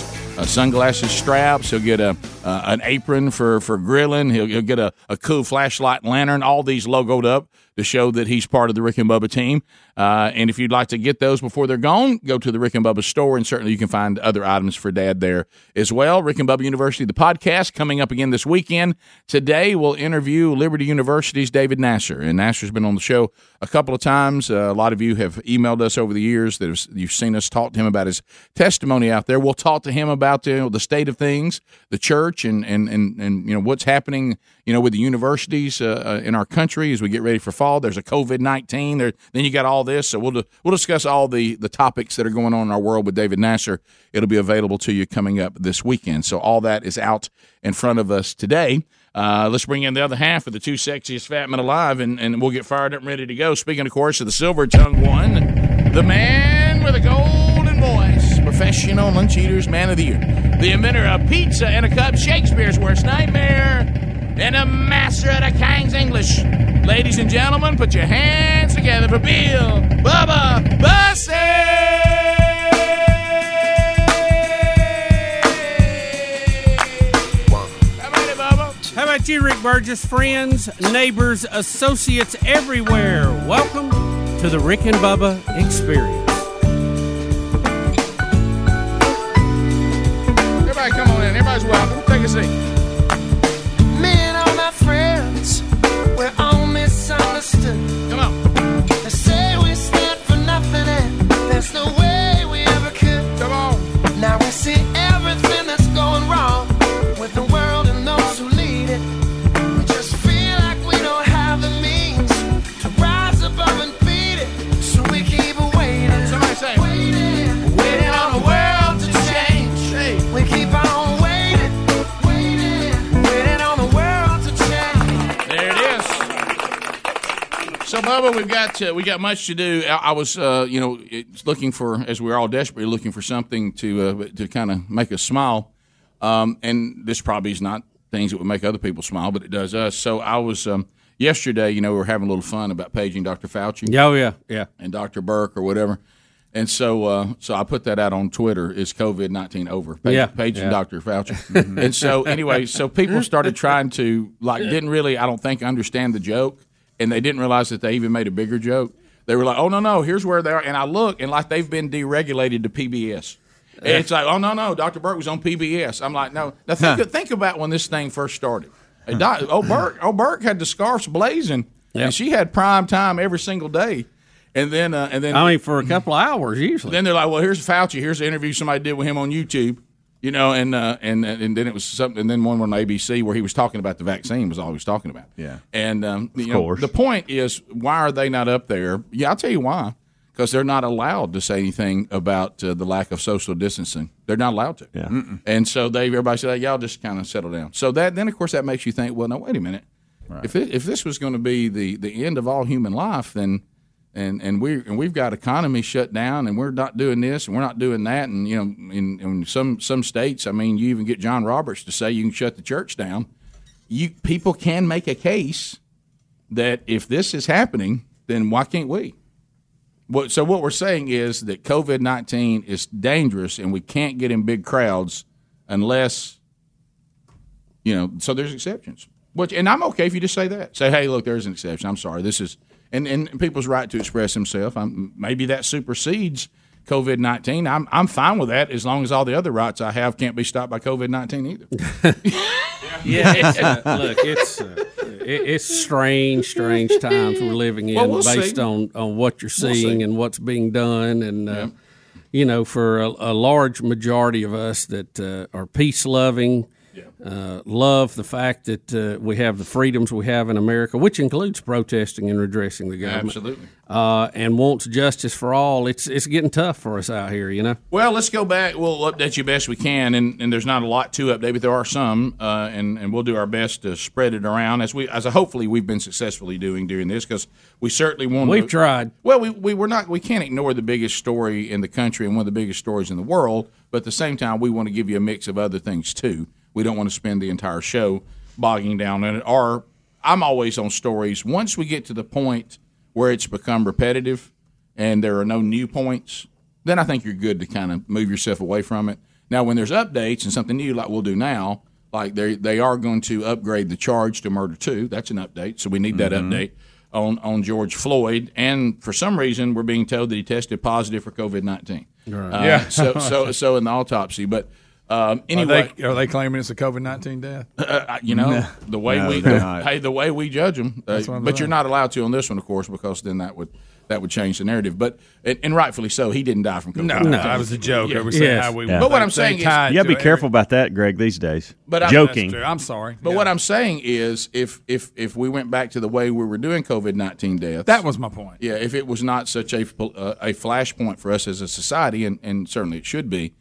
sunglasses straps. He'll get a uh, an apron for for grilling. He'll, he'll get a, a cool flashlight lantern. All these logoed up to show that he's part of the Rick and Bubba team. Uh, and if you'd like to get those before they're gone, go to the Rick and Bubba store, and certainly you can find other items for Dad there as well. Rick and Bubba University, the podcast, coming up again this weekend. Today, we'll interview Liberty University's David Nasser. And Nasser's been on the show a couple of times. Uh, a lot of you have emailed us over the years that you've seen us talk to him about his testimony out there. We'll talk to him about you know, the state of things, the church, and, and, and, and you know what's happening you know with the universities uh, uh, in our country as we get ready for fall. There's a COVID nineteen. There, then you got all this. So we'll we'll discuss all the the topics that are going on in our world with David Nasser. It'll be available to you coming up this weekend. So all that is out in front of us today. Uh, let's bring in the other half of the two sexiest fat men alive, and, and we'll get fired up and ready to go. Speaking, of course, of the silver tongue one, the man with a voice, professional lunch eaters, man of the year, the inventor of pizza and a cup, Shakespeare's worst nightmare, and a master of the King's English. Ladies and gentlemen, put your hands together for Bill Bubba Bussey.
How about you, Rick Burgess? Friends, neighbors, associates everywhere. Welcome to the Rick and Bubba Experience.
On in. Everybody's welcome. Take a seat. Bubba, we've got uh, we got much to do. I, I was, uh, you know, looking for as we are all desperately looking for something to uh, to kind of make us smile. Um, and this probably is not things that would make other people smile, but it does us. So, I was um, yesterday. You know, we were having a little fun about paging Dr. Fauci.
Oh, yeah, yeah.
and Dr. Burke or whatever. And so, uh, so I put that out on Twitter. Is COVID nineteen over? Page,
Yeah,
page
yeah.
Dr. Fauci. *laughs* and so, anyway, so people started trying to like didn't really, I don't think, understand the joke, and they didn't realize that they even made a bigger joke. They were like, "Oh no, no, here's where they are," and I look and like they've been deregulated to PBS. And it's like, "Oh no, no, Dr. Burke was on PBS." I'm like, "No." Now think, think about when this thing first started. Hey, Doc, oh Burke, oh Burke had the scarves blazing, and she had prime time every single day. And then, uh, and then,
I mean, for a couple of hours usually.
then they're like, "Well, here's Fauci. Here's the interview somebody did with him on YouTube." You know, and uh, and and then it was something, and then one on ABC where he was talking about the vaccine was all he was talking about.
Yeah.
and um, you know, the point is, why are they not up there? Yeah, I'll tell you why. Because they're not allowed to say anything about uh, the lack of social distancing. They're not allowed to.
Yeah.
And so they everybody said, "Y'all just kind of settle down." So that then, of course, that makes you think. Well, no, wait a minute. If it, if this was going to be the, the end of all human life, then and and we and we've got economy shut down, and we're not doing this, and we're not doing that, and you know, in, in some some states, I mean, you even get John Roberts to say you can shut the church down. You people can make a case that if this is happening, then why can't we? What, so what we're saying is that COVID nineteen is dangerous, and we can't get in big crowds unless you know. So there's exceptions. Which, and I'm okay if you just say that. Say, hey, look, there's an exception. I'm sorry. This is and and people's right to express themselves. I'm, maybe that supersedes COVID nineteen. I'm I'm fine with that as long as all the other rights I have can't be stopped by COVID nineteen either. *laughs* *laughs*
yeah, it's, uh, look, it's uh, it, it's strange, strange times we're living in,
Well, we'll
based
see.
on on what you're
We'll
seeing
see.
and what's being done, and uh, you know, for a, a large majority of us that uh, are peace loving. Uh, love the fact that uh, we have the freedoms we have in America, which includes protesting and redressing the government.
Absolutely.
uh, and wants justice for all. It's it's getting tough for us out here, you know.
Well, let's go back. We'll update you best we can, and, and there's not a lot to update, but there are some, uh, and and we'll do our best to spread it around as we as hopefully we've been successfully doing during this because we certainly want.
We've
to,
tried.
Well, we we were not. We can't ignore the biggest story in the country and one of the biggest stories in the world, but at the same time, we want to give you a mix of other things too. We don't want to spend the entire show bogging down in it. Or I'm always on stories. Once we get to the point where it's become repetitive and there are no new points, then I think you're good to kind of move yourself away from it. Now, when there's updates and something new like we'll do now, like they they are going to upgrade the charge to murder two. That's an update, so we need that
Mm-hmm.
update on on George Floyd. And for some reason, we're being told that he tested positive for COVID nineteen.
Right. Yeah.
So so *laughs* so in the autopsy, but. Um, anyway,
Are they, are they claiming it's a COVID nineteen death?
uh, you know
No.
the way
No,
we the, *laughs* hey the way we judge them,
That's what I'm
but you're not allowed to on this one, of course, because then that would that would change the narrative. But and, and rightfully so, he didn't die from COVID.
No, no, that was a joke. I was saying how we-
But what I'm saying is,
tied
You got to be
to
careful about that, Greg, these days.
But I'm-
joking.
I'm sorry.
But what I'm saying is, if if if we went back to the way we were doing COVID nineteen deaths,
That was my point.
Yeah, if it was not such a uh, a flashpoint for us as a society, and, and certainly it should be,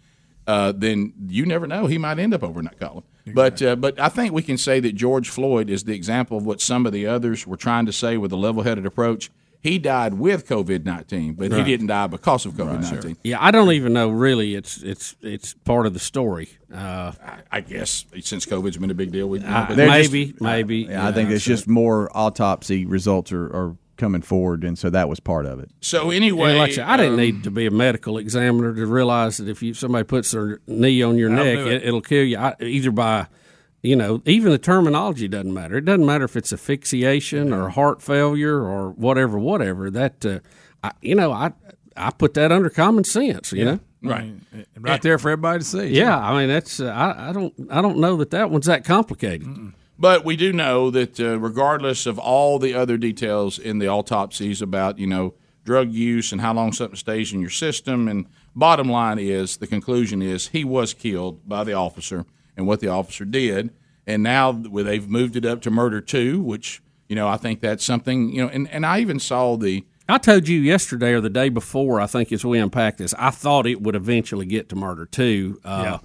uh, then you never know. He might end up over in that column. But uh, but I think we can say that George Floyd is the example of what some of the others were trying to say with a level headed approach. He died with COVID nineteen, but
Right.
he didn't die because of COVID nineteen.
Yeah, I don't even know. Really, it's it's it's part of the story. Uh,
I guess since COVID's been a big deal, we
They're just-
maybe, maybe.
Yeah, I think it's just more autopsy results are, are coming forward, and so that was part of it.
So anyway,
like I, said, I didn't
um,
need to be a medical examiner to realize that if you somebody puts their knee on your
I'll
neck, it.
it.
It, will kill you. I, either by, you know, even the terminology doesn't matter. It doesn't matter if it's asphyxiation or heart failure or whatever, whatever. That, uh, I, you know, I I put that under common sense. You know.
Right.
Right there for everybody to see.
Yeah, I mean that's uh, I, I don't I don't know that that one's that complicated.
But we do know that uh, regardless of all the other details in the autopsies about, you know, drug use and how long something stays in your system, and bottom line is the conclusion is he was killed by the officer and what the officer did. And now they've moved it up to murder two, which, you know, I think that's something, you know, and, and I even saw the.
I told you yesterday or the day before, I think as we unpack this, I thought it would eventually get to murder two. Uh,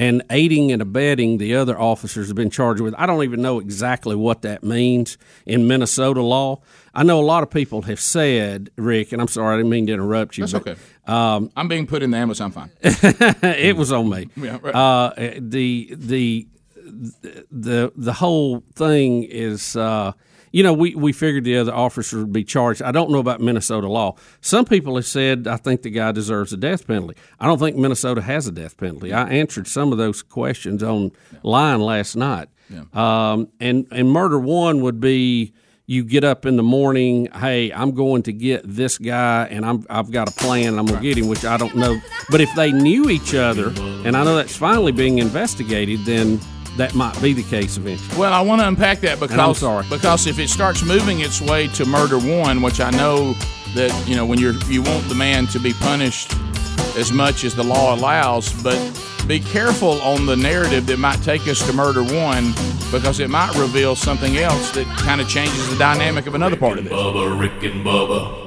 And aiding and abetting the other officers have been charged with. I don't even know exactly what that means in Minnesota law. I know a lot of people have said, Rick, and I'm sorry, I didn't mean to interrupt you.
That's
but,
okay.
Um,
I'm being put in the ambulance. I'm fine. *laughs*
it was on me.
Yeah, right.
uh, the the the the whole thing is, uh, you know, we we figured the other officer would be charged. I don't know about Minnesota law. Some people have said I think the guy deserves a death penalty. I don't think Minnesota has a death penalty. I answered some of those questions online last night. Um, and and murder one would be you get up in the morning, hey, I'm going to get this guy, and I'm I've got a plan, and I'm going to get him, which I don't know. But if they knew each other, and I know that's finally being investigated, then that might be the case eventually.
Well, I want to unpack that because
I'm sorry.
because if it starts moving its way to murder one, which I know that you know when you're you want the man to be punished as much as the law allows, but be careful on the narrative that might take us to murder one because it might reveal something else that kind of changes the dynamic of another part of this.
Bubba, Rick and Bubba.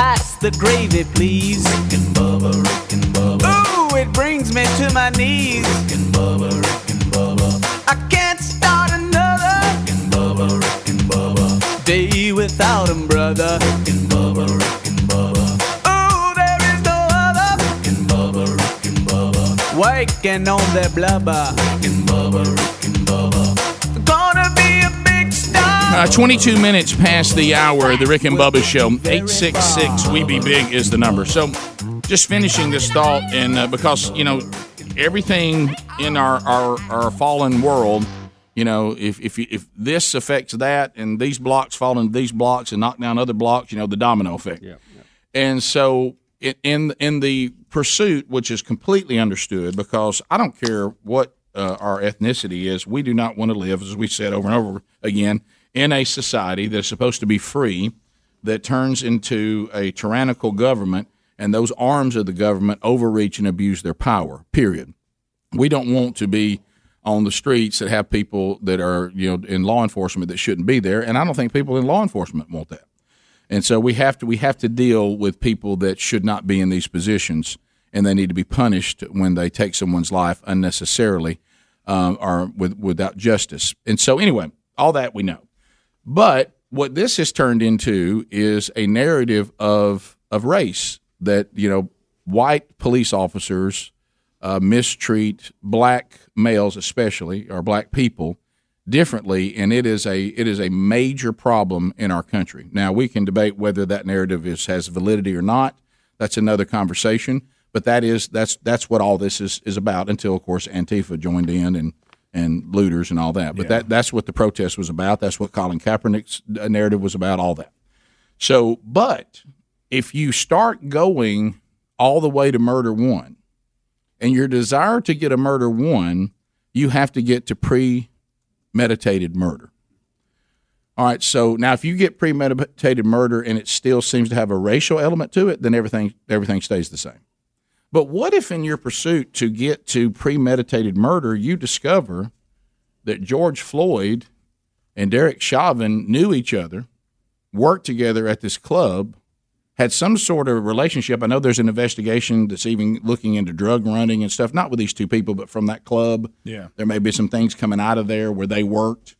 Pass the gravy, please.
Rick and Bubba, Rick and Bubba.
Ooh, it brings me to my knees.
Rick and Bubba, Rick and Bubba.
I can't start another
Rick and Bubba, Rick and Bubba.
day without 'em, brother.
Rick and Bubba, Rick and Bubba.
Ooh, there is no other
Rick and Bubba, Rick and Bubba.
waking on their blubber.
Rick and Bubba, Rick and Bubba.
Uh, 22 minutes past the hour, the Rick and Bubba Show. 866 We Be Big is the number. So, just finishing this thought, and uh, because, you know, everything in our, our, our fallen world, you know, if, if, if this affects that, and these blocks fall into these blocks and knock down other blocks, you know, the domino effect. Yeah. And so, in in, in the pursuit, which is completely understood, because I don't care what uh, our ethnicity is, we do not want to live, as we said over and over again, in a society that's supposed to be free, that turns into a tyrannical government, and those arms of the government overreach and abuse their power. Period. We don't want to be on the streets that have people that are you know in law enforcement that shouldn't be there, and I don't think people in law enforcement want that. And so we have to we have to deal with people that should not be in these positions, and they need to be punished when they take someone's life unnecessarily um, or with, without justice. And so anyway, all that we know. But what this has turned into is a narrative of of race that you know white police officers uh, mistreat black males, especially or black people, differently, and it is a it is a major problem in our country. Now we can debate whether that narrative is has validity or not. That's another conversation. But that is that's that's what all this is is about. Until of course Antifa joined in and and looters and all that. But that that's what the protest was about. That's what Colin Kaepernick's narrative was about. All that. So, but if you start going all the way to murder one, and your desire to get a murder one, you have to get to premeditated murder. All right, so now if you get premeditated murder and it still seems to have a racial element to it, then everything everything stays the same. But what if in your pursuit to get to premeditated murder, you discover that George Floyd and Derek Chauvin knew each other, worked together at this club, had some sort of relationship. I know there's an investigation that's even looking into drug running and stuff, not with these two people, but from that club.
Yeah.
There may be some things coming out of there where they worked.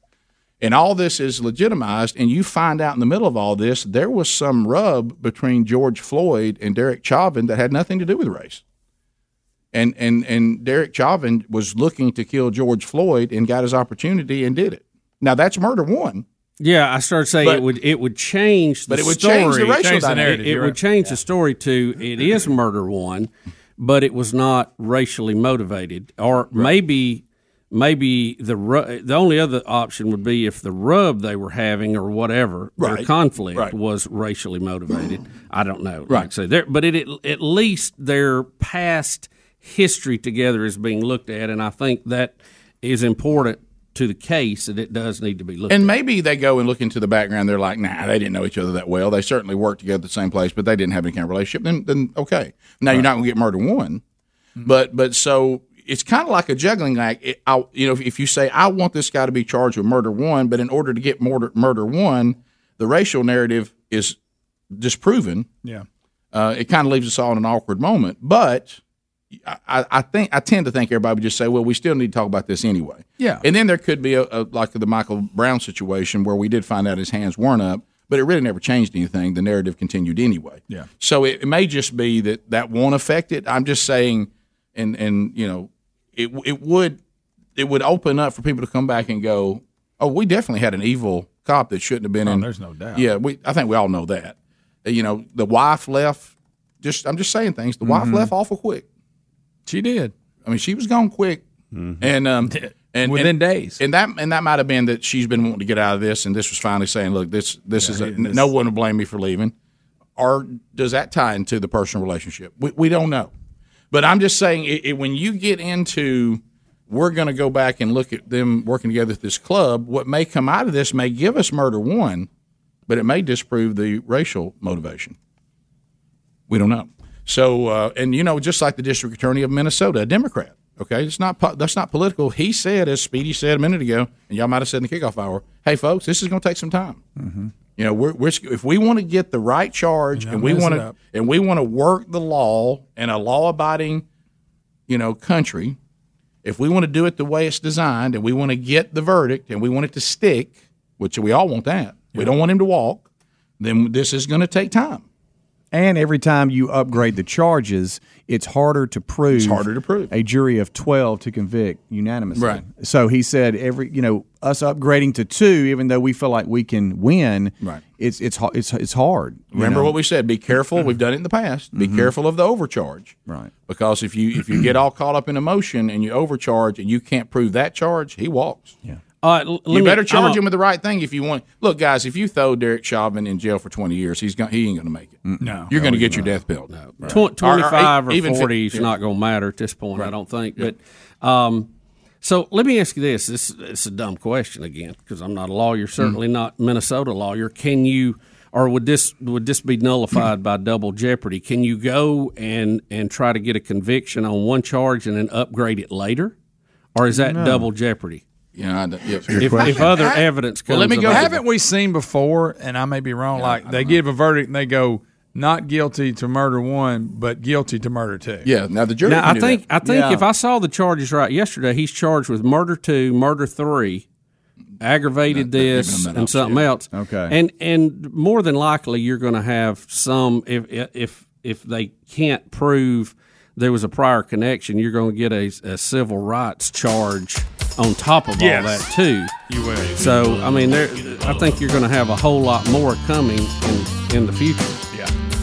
And all this is legitimized, and you find out in the middle of all this, there was some rub between George Floyd and Derek Chauvin that had nothing to do with race. And and and Derek Chauvin was looking to kill George Floyd and got his opportunity and did it. Now that's murder one.
Yeah, I started saying
But-
it would it would change the
But it would
story.
change the racial Change the narrative,
It, it would
right.
change the story to it is murder one, but it was not racially motivated, or maybe maybe the ru- the only other option would be if the rub they were having or whatever their conflict
Right.
was racially motivated. I don't know.
Right.
Like say, there, but it, it at least their past history together is being looked at, and I think that is important to the case that it does need to be looked
And
at.
maybe they go and look into the background. They're like, nah, they didn't know each other that well. They certainly worked together at the same place, but they didn't have any kind of relationship. Then, then okay. Now you're not going to get murder one, but but so it's kind of like a juggling act. It, I, you know, if, if you say I want this guy to be charged with murder one, but in order to get murder murder one, the racial narrative is disproven.
Yeah.
Uh, it kind of leaves us all in an awkward moment. But I, I think I tend to think everybody would just say, "Well, we still need to talk about this anyway."
Yeah.
And then there could be a, a like the Michael Brown situation where we did find out his hands weren't up, but it really never changed anything. The narrative continued anyway.
Yeah.
So it, it may just be that that won't affect it. I'm just saying, and and you know, it it would it would open up for people to come back and go, "Oh, we definitely had an evil cop that shouldn't have been
Oh,
in."
there's no doubt.
Yeah, we I think we all know that. You know, the wife left. Just I'm just saying things. The wife
Mhm.
left awful quick.
She did.
I mean, she was gone quick, and um, *laughs* and
Within
and-
days.
And that and that might have been that she's been wanting to get out of this, and this was finally saying, "Look, this this is a, no one will blame me for leaving." Or does that tie into the personal relationship? We we don't know, but I'm just saying it, it, when you get into we're going to go back and look at them working together at this club. What may come out of this may give us murder one, but it may disprove the racial motivation. We don't know. So, uh, and you know, just like the district attorney of Minnesota, a Democrat. Okay, it's not po- that's not political. He said, as Speedy said a minute ago, and y'all might have said in the kickoff hour, "Hey, folks, this is going to take some time. You know, we're, we're if we want to get the right charge
And
we want to and we want to work the law in a law-abiding, you know, country. If we want to do it the way it's designed, and we want to get the verdict, and we want it to stick, which we all want that. We don't want him to walk. Then this is going to take time.
And every time you upgrade the charges, it's harder to prove. It's
harder to prove.
A jury of twelve to convict unanimously.
Right.
So he said every you know us upgrading to two, even though we feel like we can win.
Right.
It's it's it's it's hard.
Remember
know?
what we said. Be careful. We've done it in the past. Be
Mhm.
careful of the overcharge.
Right.
Because if you if you get all caught up in emotion and you overcharge and you can't prove that charge, he walks.
Yeah.
Uh, l-
you better charge
I'm
him with the right thing if you want. Look, guys, if you throw Derek Chauvin in jail for twenty years, he's going he ain't going to make it.
No,
you're going to
No,
get your death penalty.
Tw- 25 or,
even
40
fif-
is not going to matter at this point, I don't think. But um, so let me ask you this. This it's a dumb question again because I'm not a lawyer, certainly
Mm.
not Minnesota lawyer. Can you or would this would this be nullified by double jeopardy? Can you go and and try to get a conviction on one charge and then upgrade it later? Or is that
No.
double jeopardy?
Yeah, I don't-
If, if other evidence comes, go.
Haven't we seen before? And I may be wrong. like they give a verdict and they go not guilty to murder one, but guilty to murder two.
Yeah. Now the
Now, I think I think if I saw the charges right yesterday, he's charged with murder two, murder three, aggravated this, and something else.
Okay.
and and more than likely, you're going to have some if if if they can't prove there was a prior connection, you're going to get a, a civil rights charge on top of
Yes.
all that too.
You will.
So I mean, there, I think you're going to have a whole lot more coming in in the future.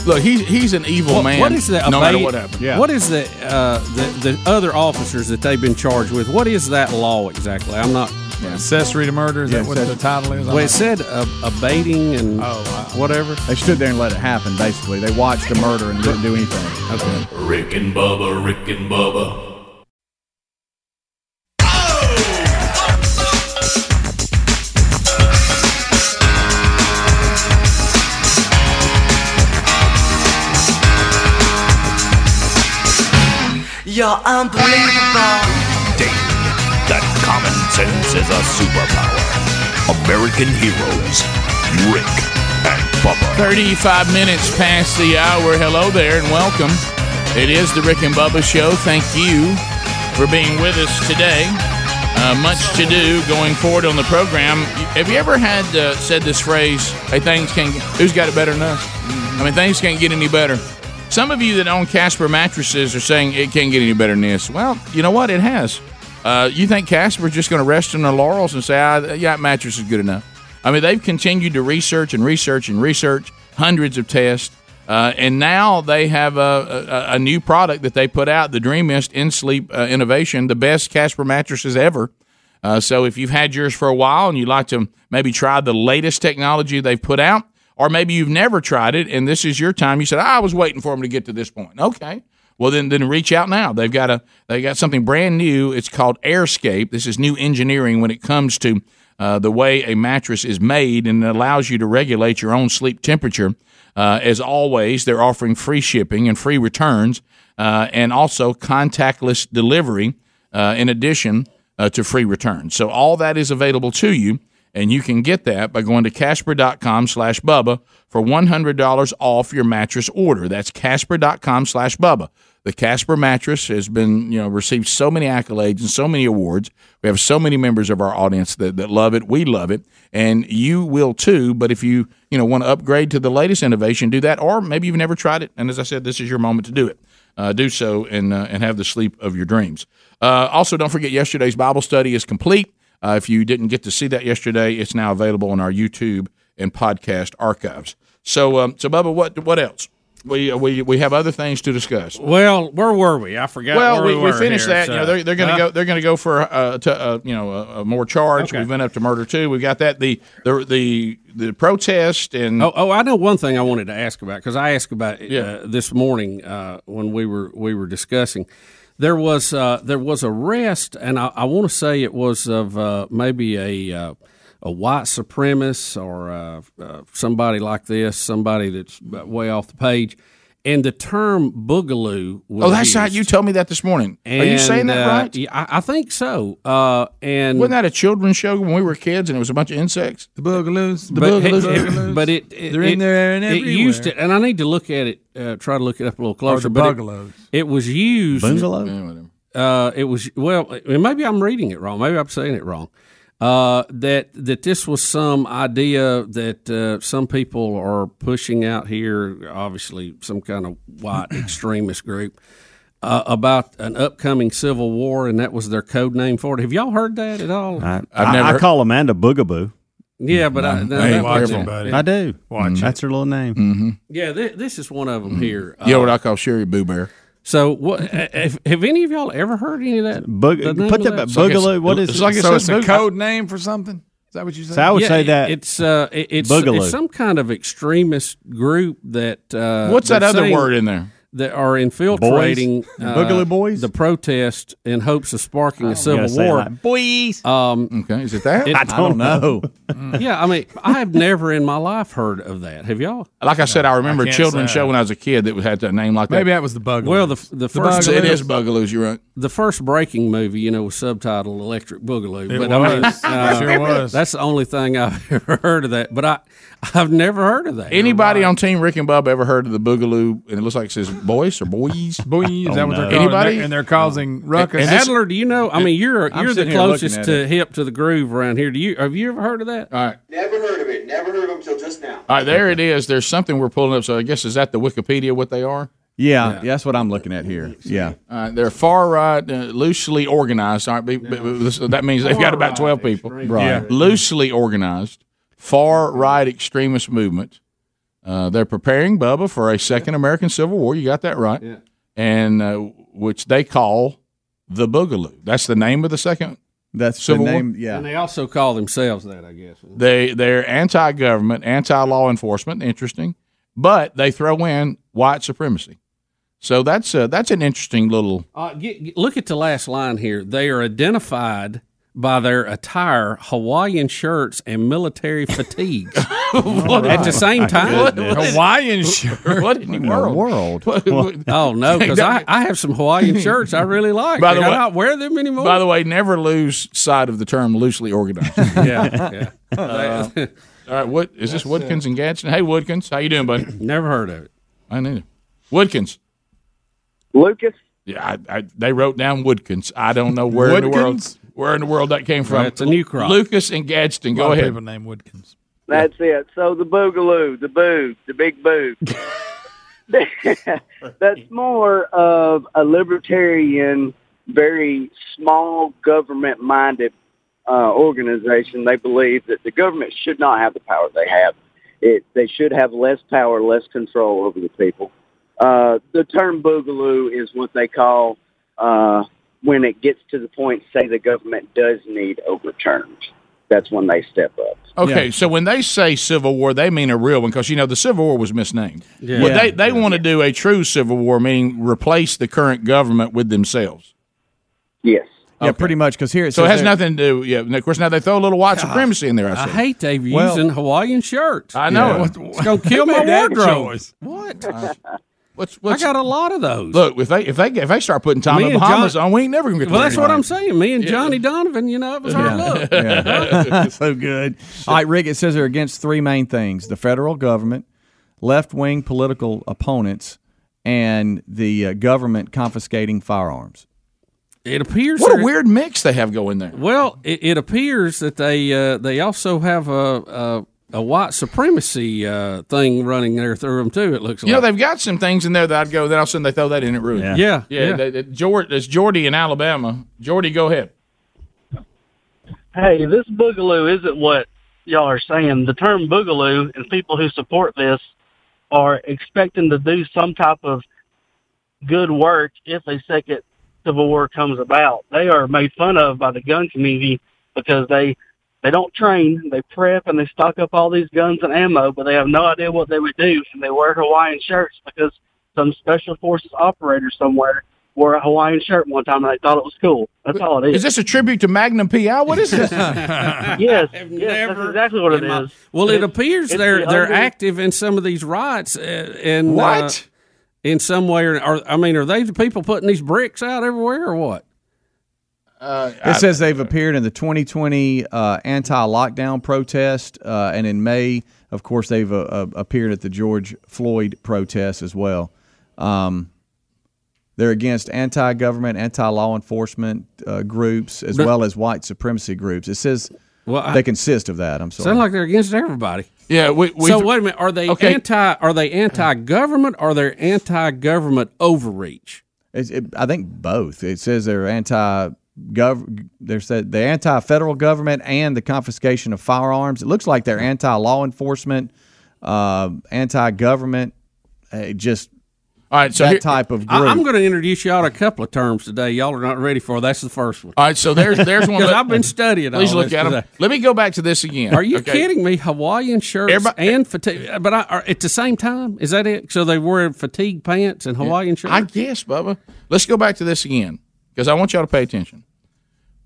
Yeah. Look, he's he's an evil
What-
man.
What is the
No matter
abate-
what happens.
What is the, uh, the the other officers that they've been charged with? What is that law exactly? I'm not.
Accessory to murder. Is
Yeah,
that what the title is?
Well, it said uh, abating and whatever.
They stood there and let it happen. Basically, they watched the murder and didn't do anything.
Okay.
Rick and Bubba, Rick and Bubba.
You're unbelievable.
That common sense is a superpower. American heroes, Rick and Bubba.
35 minutes past the hour. Hello there and welcome. It is the Rick and Bubba Show. Thank you for being with us today. Uh, much to do going forward on the program. Have you ever had uh, said this phrase, hey, things can't get, who's got it better than us? I mean, things can't get any better. Some of you that own Casper mattresses are saying it can't get any better than this. Well, you know what? It has. Uh, you think Casper's just going to rest on their laurels and say, ah, yeah, mattress is good enough? I mean, they've continued to research and research and research hundreds of tests, uh, and now they have a, a, a new product that they put out, the Dream Mist In Sleep uh, Innovation, the best Casper mattresses ever. Uh, so if you've had yours for a while and you'd like to maybe try the latest technology they've put out, or maybe you've never tried it and this is your time, you said, "Ah, I was waiting for them to get to this point. Okay. Well, then, then reach out now. They've got a they got something brand new. It's called AirScape. This is new engineering when it comes to uh, the way a mattress is made, and it allows you to regulate your own sleep temperature. Uh, as always, they're offering free shipping and free returns, uh, and also contactless delivery. Uh, in addition uh, to free returns, so all that is available to you. And you can get that by going to Casper.com slash Bubba for $100 off your mattress order. That's Casper.com slash Bubba. The Casper mattress has been, you know, received so many accolades and so many awards. We have so many members of our audience that, that love it. We love it. And you will too. But if you, you know, want to upgrade to the latest innovation, do that. Or maybe you've never tried it. And as I said, this is your moment to do it. Uh, do so and, uh, and have the sleep of your dreams. Uh, also, don't forget yesterday's Bible study is complete. Uh, if you didn't get to see that yesterday, it's now available on our YouTube and podcast archives. So, um, so Bubba, what what else? We we we have other things to discuss.
Well, where were we? I forgot.
Well,
where
we,
we,
we finished
here,
that.
so-
You know, they're, they're going to go. They're going to go for uh, to, uh, you know a, a more charge.
Okay.
We've been up to murder too. We've got that. The the the the protest and
Oh, oh, I know one thing I wanted to ask about because I asked about it
Yeah.
uh, this morning uh, when we were we were discussing. There was uh, there was a arrest, and I, I want to say it was of uh, maybe a uh, a white supremacist or uh, uh, somebody like this, somebody that's way off the page. And the term boogaloo. Was
oh, that's right. You told me that this morning. Are you saying that
uh,
right?
yeah, I, I think so. Uh, and
Wasn't that a children's show when we were kids and it was a bunch of insects?
The boogaloos.
The
but
boogaloos.
It, but it, it
They're in there and
it used
everywhere.
it, and I need to look at it. Uh, try to look it up a little closer.
the
but it- It, was used.
Bungalow?
Uh, it was well. and Maybe I'm reading it wrong. Maybe I'm saying it wrong. Uh, that that this was some idea that uh, some people are pushing out here. Obviously, some kind of white *clears throat* extremist group. Uh, about an upcoming civil war, and that was their code name for it. Have y'all heard that at all?
I,
I've
I,
never-
I call Amanda Boogaboo.
yeah, but I,
Hey,
that,
watch
was
it,
it.
buddy.
I do.
Watch it.
That's her little name.
Mm-hmm.
Yeah, th- this is one of them here.
You know
Uh,
what I call Sherry Boo Bear?
So, what have, have any of y'all ever heard any of that?
Boog-
the
put
of
that-
that?
Boogaloo, what is
It's
it?
like
So
it's
it's
a
a
code name for something. Is that what you said?
So I would
Yeah,
say that
it's uh, it- it's, it's some kind of extremist group that. Uh,
What's that other
saying
word in there?
That are infiltrating
Boys? Boogaloo boys?
the protest in hopes of sparking a civil war.
like, boys.
Um,
Okay, is it that?
it-
I don't know. *laughs*
yeah, I mean, I have never in my life heard of that. Have y'all?
Like I said, I remember
I
a
can't
children's
say.
show when I was a kid that had that name like that.
Maybe that was the bug.
Well, the the first
it is Bugaloos. You're right.
the first breaking movie, you know, was subtitled "Electric Boogaloo."
It
but I mean,
was. *laughs* It sure was.
That's the only thing I've *laughs* ever heard of that. But I, I've never heard of that.
Anybody on Team Rick and Bob ever heard of the Boogaloo? And it looks like it says boys or boys. *laughs*
Boy, is that what they're
no.
calling?
Anybody?
And they're causing ruckus.
And this-
Adler, do you know? I mean, you're
I'm
you're the
sitting here looking
closest
at
to
it.
hip to the groove around here. Do you have you ever heard of that?
All right.
Never heard of it. Never heard of them till just now.
All right, there it is. There's something we're pulling up. So I guess is that the Wikipedia what they are?
Yeah, that's what I'm looking at here. Yeah.
All right, they're far right, uh, loosely organized. All right, but- but- but this- that means they've got about twelve people.
Right.
Yeah.
Loosely organized, far right extremist movement. Uh, they're preparing Bubba for a second American Civil War. You got that right, and uh, which they call the Boogaloo. That's the name of the second.
That's
Civil
the
War?
Yeah.
And they also call themselves that, I guess.
They they're anti-government, anti-law enforcement. Interesting, but they throw in white supremacy. So that's uh, that's an interesting little.
Uh, get, get- look at the last line here. They are identified by their attire, Hawaiian shirts, and military fatigues *laughs* at the same time.
Hawaiian *laughs* shirt.
What in the world?
World.
Oh no, *laughs* because I, I have some Hawaiian shirts I really like.
By the
and I
way-
don't wear them anymore.
By the way, never lose sight of the term loosely organized.
yeah, yeah.
Uh, all right, what is this? Woodkins and Gadsden. Hey, Woodkins, how you doing, buddy? *clears throat*
Never heard of it.
I neither. Woodkins.
Lucas.
Yeah, I, I, they wrote down Woodkins. I don't know where in the world
Woodkins?
Where in the world that came from.
It's a new crop.
Lucas and Gadsden. Go ahead.
people named Woodkins.
That's it. So the boogaloo, the boo, the big boo. *laughs* *laughs* That's more of a libertarian, very small government minded uh, organization. They believe that the government should not have the power they have. It, they should have less power, less control over the people. Uh, the term boogaloo is what they call uh, when it gets to the point, say the government does need overturned. That's when they step up.
Okay, so when they say Civil War, they mean a real one because you know the Civil War was misnamed.
Yeah.
Well,
Yeah.
they they want to do a true Civil War, meaning replace the current government with themselves.
Yes.
Yeah, pretty much. Because here it
So it has nothing to do. Yeah, and of course now they throw a little white ah, supremacy in there. I,
I hate they've
Well-
using Hawaiian shirts.
I know.
It's gonna kill my *laughs*
made that
wardrobe.
choice? *laughs*
What?
What's,
I
what's
got a lot of those.
look if they if they if they start putting Tommy
Me and
Bahamas
John-
on, we ain't never gonna get.
well,
to
that's
the
what. I'm saying. Me and Johnny Donovan, you know, it was our look.
Yeah. *laughs* *laughs* *laughs* so good. All right, Rick, it says they're against three main things the federal government, left wing political opponents, and the uh, government confiscating firearms.
It appears
What a weird mix they have going there.
Well, it, it appears that they uh, they also have a a, a white supremacy uh, thing running there through them too. It looks
You know, they've got some things in there that I'd go. Then all of a sudden they throw that in at Rudy.
Yeah.
yeah,
yeah.
yeah.
they- they- Jord, it's Jordy in Alabama. Jordy, go ahead.
hey, this boogaloo isn't what y'all are saying. The term boogaloo and people who support this are expecting to do some type of good work if a second civil war comes about. They are made fun of by the gun community because they they don't train, they prep and they stock up all these guns and ammo, but they have no idea what they would do and they wear Hawaiian shirts because some special forces operator somewhere wore a Hawaiian shirt one time and they thought it was cool. That's all it is.
Is this a tribute to Magnum PI? What is this? *laughs*
yes, yes,
never
that's exactly what it
in my-
is.
Well, it
It's-
appears they're
the
they're
under-
active in some of these riots. Uh, and
What?
in some way, or, or I mean, are they the people putting these bricks out everywhere, or what?
Uh,
It says they've appeared in the 2020 uh, anti-lockdown protest, uh, and in May, of course, they've uh, uh, appeared at the George Floyd protest as well. Um, they're against anti-government, anti-law enforcement uh, groups, as
But-
well as white supremacy groups. It says
Well, I-
they consist of that. I'm sorry.
Sound like they're against everybody.
yeah. We, we,
so wait a minute, are they
Okay.
anti? Are they anti-government? Or are they anti-government overreach?
It, I think both. It says they're anti. Gov, there's the, the anti-federal government and the confiscation of firearms. It looks like they're anti-law enforcement, uh, anti-government. Uh, just
All right, so
that
here-
type of group.
I, am going to introduce y'all to a couple of terms today. Y'all are not ready for. That's the first one.
All right, so there's there's one. *laughs*
Because I've been studying.
Please
all
look
this
at them. Let me go back to this again.
Are you
Okay.
kidding me? Hawaiian shirts
Everybody-
and fatigue, but I, are, at the same time, is that it? So they wear fatigue pants and Hawaiian shirts.
I guess, Bubba. Let's go back to this again because I want y'all to pay attention.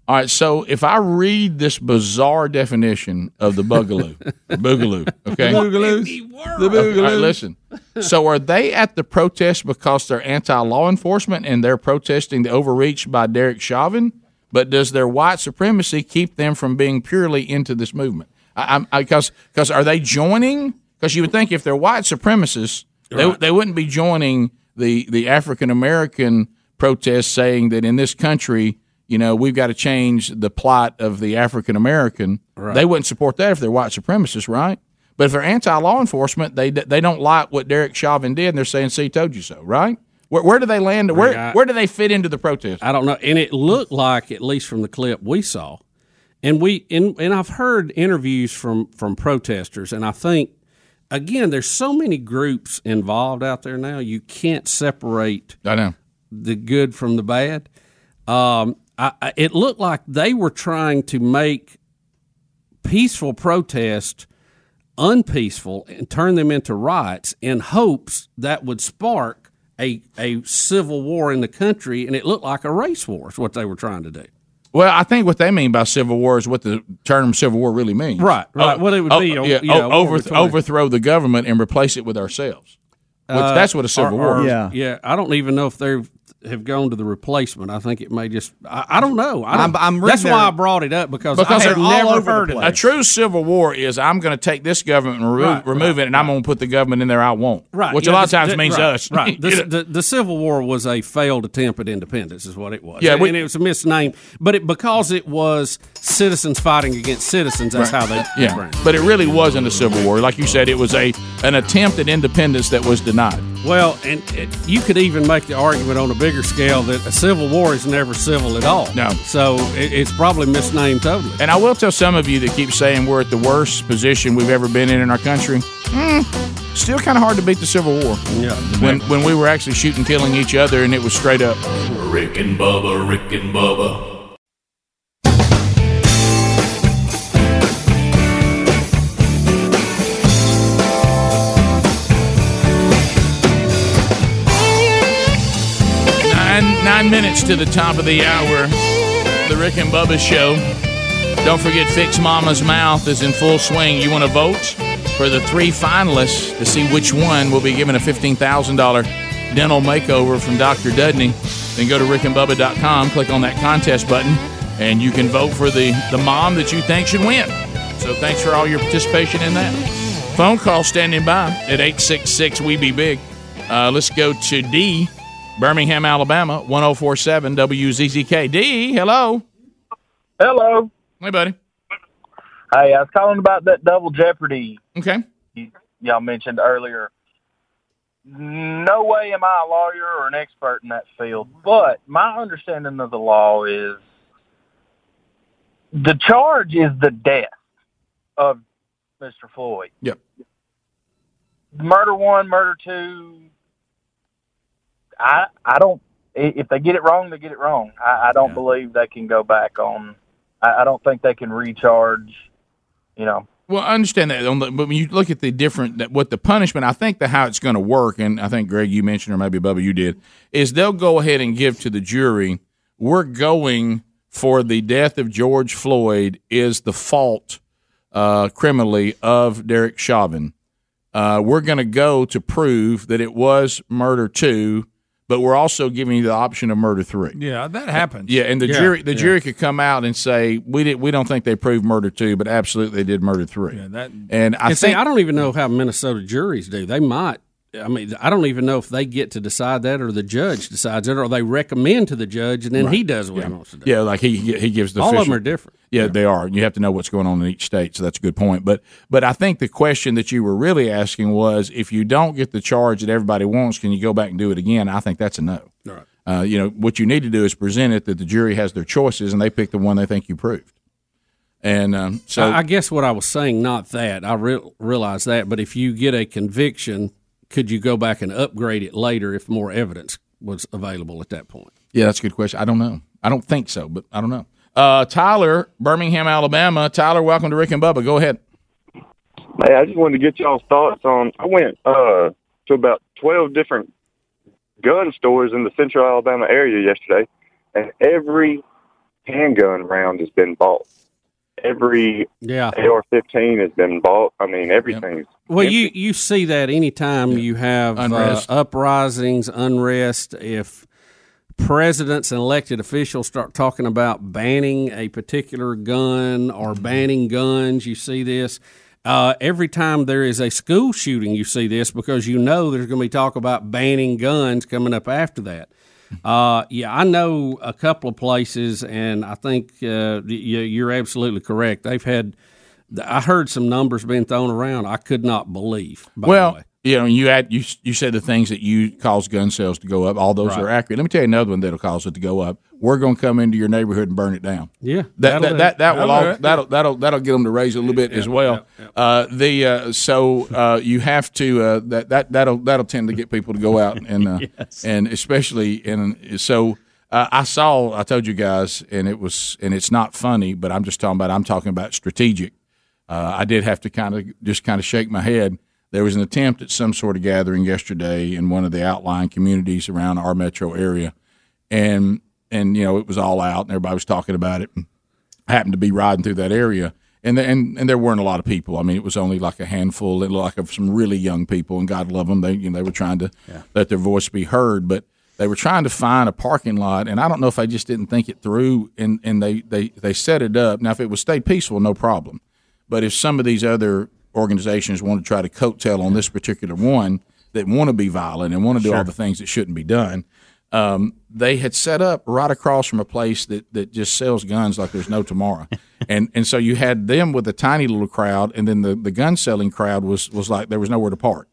All right, so if I read this bizarre definition of the boogaloo, *laughs* boogaloo, okay,
Boogaloos. The
Okay, all right,
boogaloo.
listen. So are they at the protest because they're anti-law enforcement and they're protesting the overreach by Derek Chauvin? But does their white supremacy keep them from being purely into this movement? I, I, because because are they joining? Because you would think if they're white supremacists, they,
Right.
they wouldn't be joining the the African American protests saying that in this country, you know, we've got to change the plight of the African American.
Right.
They wouldn't support that if they're white supremacists, right? But if they're anti-law enforcement, they they don't like what Derek Chauvin did, and they're saying, "See, told you so." Right? Where, where do they land? Where
Right.
where do they fit into the protest?
I don't know. And it looked like, at least from the clip we saw, and we and, and I've heard interviews from from protesters, and I think again, there's so many groups involved out there now. You can't separate.
I know
the good from the bad. Um, I, I, it looked like they were trying to make peaceful protest unpeaceful and turn them into riots in hopes that would spark a, a civil war in the country, and it looked like a race war is what they were trying to do.
Well, I think what they mean by civil war is what the term civil war really means.
Right, right.
Oh,
What it would
oh,
be,
yeah,
you know,
overth- overthrow the government and replace it with ourselves. Which,
Uh,
that's what a civil
or-
war
or-
is.
Yeah, I don't even know if they have gone to the replacement. I think it may just. I, I don't know. I don't,
I'm- I'm
that's
reading
why I brought it up because,
Because
I had
they're all
never
over
heard
the place.
it.
A true civil war is I'm going to take this government and remove,
Right,
remove it, and I'm going to put the government in there I want.
Right,
Which
yeah,
a lot of times
the-
means
right,
us.
Right. *laughs*
You?
The, the, the Civil War was a failed attempt at independence, is what it was.
Yeah,
and,
we-
and it was a misname, but it because it was citizens fighting against citizens. That's
Right.
how they
Yeah,
framed
but it really wasn't a civil war. Like you said, it was a an attempt at independence that was denied.
Well, and it, you could even make the argument on a bigger scale that a civil war is never civil at all.
No.
So it, it's probably misnamed totally.
And I will tell some of you that keep saying we're at the worst position we've ever been in in our country. Mm, still kind of hard to beat the Civil War.
Yeah.
When when we were actually shooting, killing each other, and it was straight up.
Rick and Bubba, Rick and Bubba.
Nine minutes to the top of the hour. The Rick and Bubba Show. Don't forget, Fix Mama's Mouth is in full swing. You want to vote for the three finalists to see which one will be given a fifteen thousand dollar dental makeover from Dr. Dudney. Then go to rickandbubba.com, click on that contest button, and you can vote for the, the mom that you think should win. So thanks for all your participation in that. Phone call standing by at 866 We Be Big. Uh, let's go to D, Birmingham, Alabama, 1047 WZZK. D, hello.
Hello.
Hey, buddy.
Hey, I was calling about that double jeopardy.
Okay.
y- y'all mentioned earlier. No way am I a lawyer or an expert in that field, but my understanding of the law is the charge is the death of Mr. Floyd.
Yep.
Murder one, murder two. I I don't. If they get it wrong, they get it wrong. I, I don't believe they can go back on. I, I don't think they can recharge. You know,
Well, I understand that, the, but when you look at the different, that what the punishment, I think the how it's going to work, and I think Greg, you mentioned, or maybe Bubba, you did, is they'll go ahead and give to the jury, we're going for the death of George Floyd is the fault uh, criminally of Derek Chauvin. Uh, we're going to go to prove that it was murder two, but we're also giving you the option of murder three.
Yeah, that happens.
Yeah, and the
Yeah,
jury the
yeah.
jury could come out and say we did we don't think they proved murder two, but absolutely they did murder three.
Yeah, that-
and I
and see, I don't even know how Minnesota juries do. They might. I mean, I don't even know if they get to decide that, or the judge decides it, or they recommend to the judge, and then he does what
yeah.
he wants to do.
Yeah, like he he gives the
All of them are different.
Yeah, they are. You have to know what's going on in each state, so that's a good point. But but I think the question that you were really asking was if you don't get the charge that everybody wants, can you go back and do it again? I think that's a no.
Right.
Uh, you know what you need to do is present it that the jury has their choices and they pick the one they think you proved. And um, so
I, I guess what I was saying, not that I re- realize that, but if you get a conviction could you go back and upgrade it later if more evidence was available at that point?
Yeah, that's a good question. I don't know. I don't think so, but I don't know. Uh, Tyler, Birmingham, Alabama. Tyler, welcome to Rick and Bubba. Go ahead.
Hey, I just wanted to get y'all's thoughts on. I went uh, to about twelve different gun stores in the Central Alabama area yesterday, and every handgun round has been bought. Every
Yeah.
AR-15 has been bought. I mean, everything's
Well, you, you see that anytime you have uh, uprisings, unrest, if presidents and elected officials start talking about banning a particular gun or
Mm-hmm.
banning guns, you see this. Uh, every time there is a school shooting, you see this because you know there's going to be talk about banning guns coming up after that. Uh, yeah, I know a couple of places, and I think uh, you're absolutely correct. They've had, I heard some numbers being thrown around. I could not believe.
Well, you know, you add you you said the things that you cause gun sales to go up. All those
Right.
are accurate. Let me tell you another one that'll cause it to go up. We're going to come into your neighborhood and burn it down.
Yeah,
that
that'll
that, that, that will all, that'll that'll that'll get them to raise a little bit as well. Uh, the uh, so uh, you have to uh, that that that'll that'll tend to get people to go out and uh, *laughs* and especially in so. Uh, I saw. I told you guys, and it was, and it's not funny, but I'm just talking about. I'm talking about strategic. Uh, I did have to kind of just kind of shake my head. There was an attempt at some sort of gathering yesterday in one of the outlying communities around our metro area, and and you know it was all out, and everybody was talking about it. I happened to be riding through that area, and the, and and there weren't a lot of people. I mean, it was only like a handful, it looked like of some really young people, and God love them. They you know they were trying to let their voice be heard, but they were trying to find a parking lot, and I don't know if they just didn't think it through, and and they they they set it up. Now, if it was stay peaceful, no problem, but if some of these other organizations want to try to coattail on this particular one that want to be violent and want to do all the things that shouldn't be done, um, they had set up right across from a place that, that just sells guns like there's no tomorrow. *laughs* and and so you had them with a tiny little crowd, and then the, the gun selling crowd was, was like there was nowhere to park.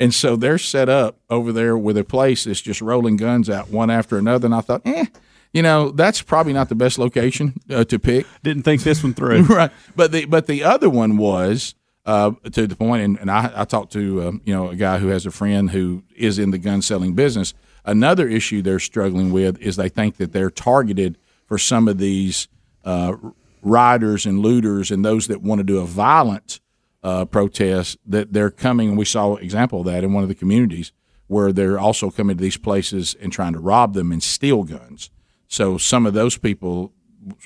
And so they're set up over there with a place that's just rolling guns out one after another. And I thought, eh, you know, that's probably not the best location uh, to pick.
Didn't think this one through. *laughs*
right. But the but the other one was uh, to the point, and, and I, I talked to um, you know a guy who has a friend who is in the gun selling business. Another issue they're struggling with is they think that they're targeted for some of these uh, riders and looters and those that want to do a violent uh, protest. That they're coming, and we saw an example of that in one of the communities where they're also coming to these places and trying to rob them and steal guns. So some of those people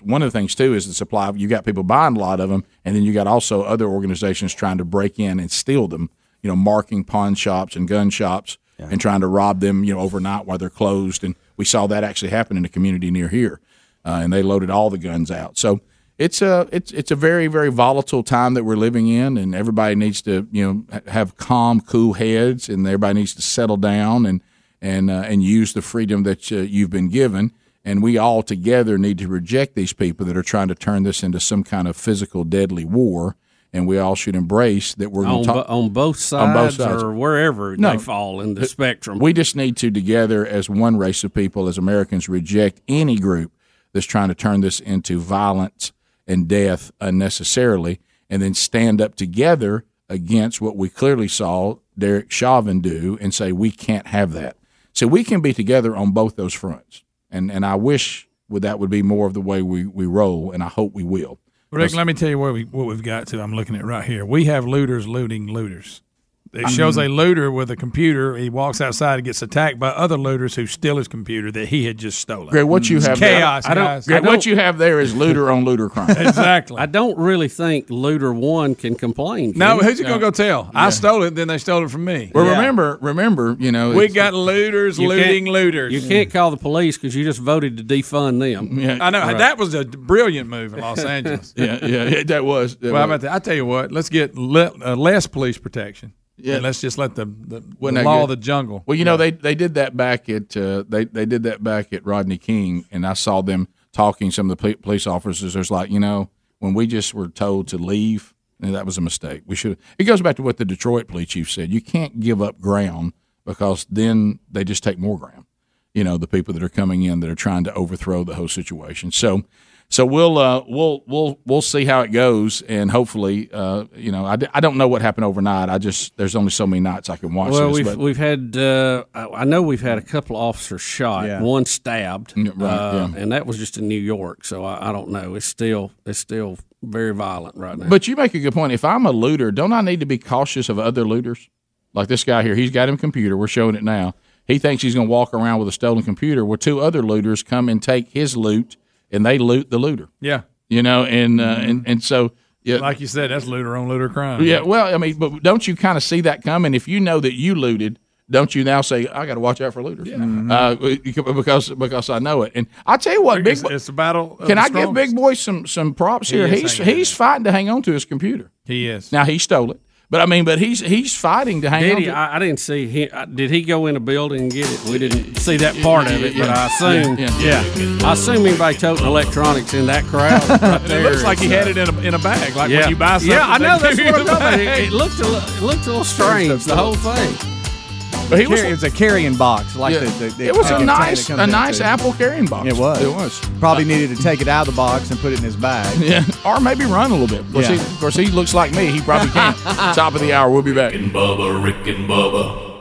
one of the things too is the supply. You got people buying a lot of them, and then you got also other organizations trying to break in and steal them. You know, marking pawn shops and gun shops and trying to rob them. You know, overnight while they're closed. And we saw that actually happen in a community near here, uh, and they loaded all the guns out. So it's a it's it's a very very volatile time that we're living in, and everybody needs to you know have calm, cool heads, and everybody needs to settle down and and uh, and use the freedom that uh, you've been given. And we all together need to reject these people that are trying to turn this into some kind of physical, deadly war. And we all should embrace that we're
on,
going to
bo-
talk
on both sides,
on both sides.
or wherever
No.
they fall in the spectrum.
We just need to together as one race of people, as Americans, reject any group that's trying to turn this into violence and death unnecessarily, and then stand up together against what we clearly saw Derek Chauvin do and say we can't have that. So we can be together on both those fronts, and and I wish that would be more of the way we, we roll, and I hope we will.
Rick, let me tell you where we what we've got to. I'm looking at right here. We have looters looting looters. It shows a looter with a computer. He walks outside and gets attacked by other looters who steal his computer that he had just stolen.
Greg, what you
It's
have
chaos,
there, I don't,
guys.
Greg, what you have there is looter on looter crime. *laughs*
exactly.
I don't really think Looter One can complain. can
No,
he?
who's he gonna go tell? I stole it, then they stole it from me.
Well, remember, remember, you know,
we got looters looting looters.
You can't call the police because you just voted to defund them.
I know
Right.
that was a brilliant move in Los Angeles. *laughs*
yeah, yeah, that was. that
well,
was.
about that? I tell you what, let's get le- uh, less police protection.
Yeah.
and let's just let the, the, the law
good?
of the jungle.
Well, you know, they they did that back at uh, they they did that back at Rodney King, and I saw them talking. Some of the police officers. There's like, you know, when we just were told to leave, and that was a mistake. We should. It goes back to what the Detroit police chief said. You can't give up ground because then they just take more ground. You know, the people that are coming in that are trying to overthrow the whole situation. So. So we'll uh, we'll we'll we'll see how it goes, and hopefully, uh, you know, I, d- I don't know what happened overnight. I just there's only so many nights I can watch
Well,
this.
we've
but
we've had uh, I know we've had a couple officers shot,
Yeah.
one stabbed,
right,
uh,
yeah.
and that was just in New York. So I, I don't know. It's still it's still very violent right now.
But you make a good point. If I'm a looter, don't I need to be cautious of other looters? Like this guy here, he's got him a computer. We're showing it now. He thinks he's going to walk around with a stolen computer. Where two other looters come and take his loot, and they loot the looter.
Yeah.
You know, and uh, and and so yeah,
Like you said, that's looter on looter crime.
yeah. Well, I mean, but don't you kind of see that coming? If you know that you looted, don't you now say, "I got to watch out for looters"? Uh, because because I know it. And I tell you what, big.
It's, it's a battle.
Can I give. Big Boy some some props
He
here? He's he's fighting to hang on to his computer.
He is.
Now he stole it, but I mean, but he's he's fighting to hang
Did
on.
he?
to
I, I didn't see. He, I- did he go in a building and get it? We didn't see that part of it, but I assume.
Yeah,
Yeah. I assume anybody toting electronics in that crowd. *laughs* Right
It
there
looks like he had it in a, in a bag, like
yeah.
when you buy something.
Yeah, I know. That's what I'm talking about. *laughs* it looked a, it looked a little strange. The whole thing.
But he was-
Carry- it was a carrying box, like
Yeah.
the, the, the
It was a nice- a nice
too.
Apple carrying box.
It was.
It was.
Probably uh, needed to take it out of the box and put it in his bag. *laughs*
Yeah, or maybe run a little bit. Of course,
Yeah.
he, of course, he looks like me. He probably can't. *laughs* Top of the hour. We'll be back.
Rick and Bubba, Rick and Bubba.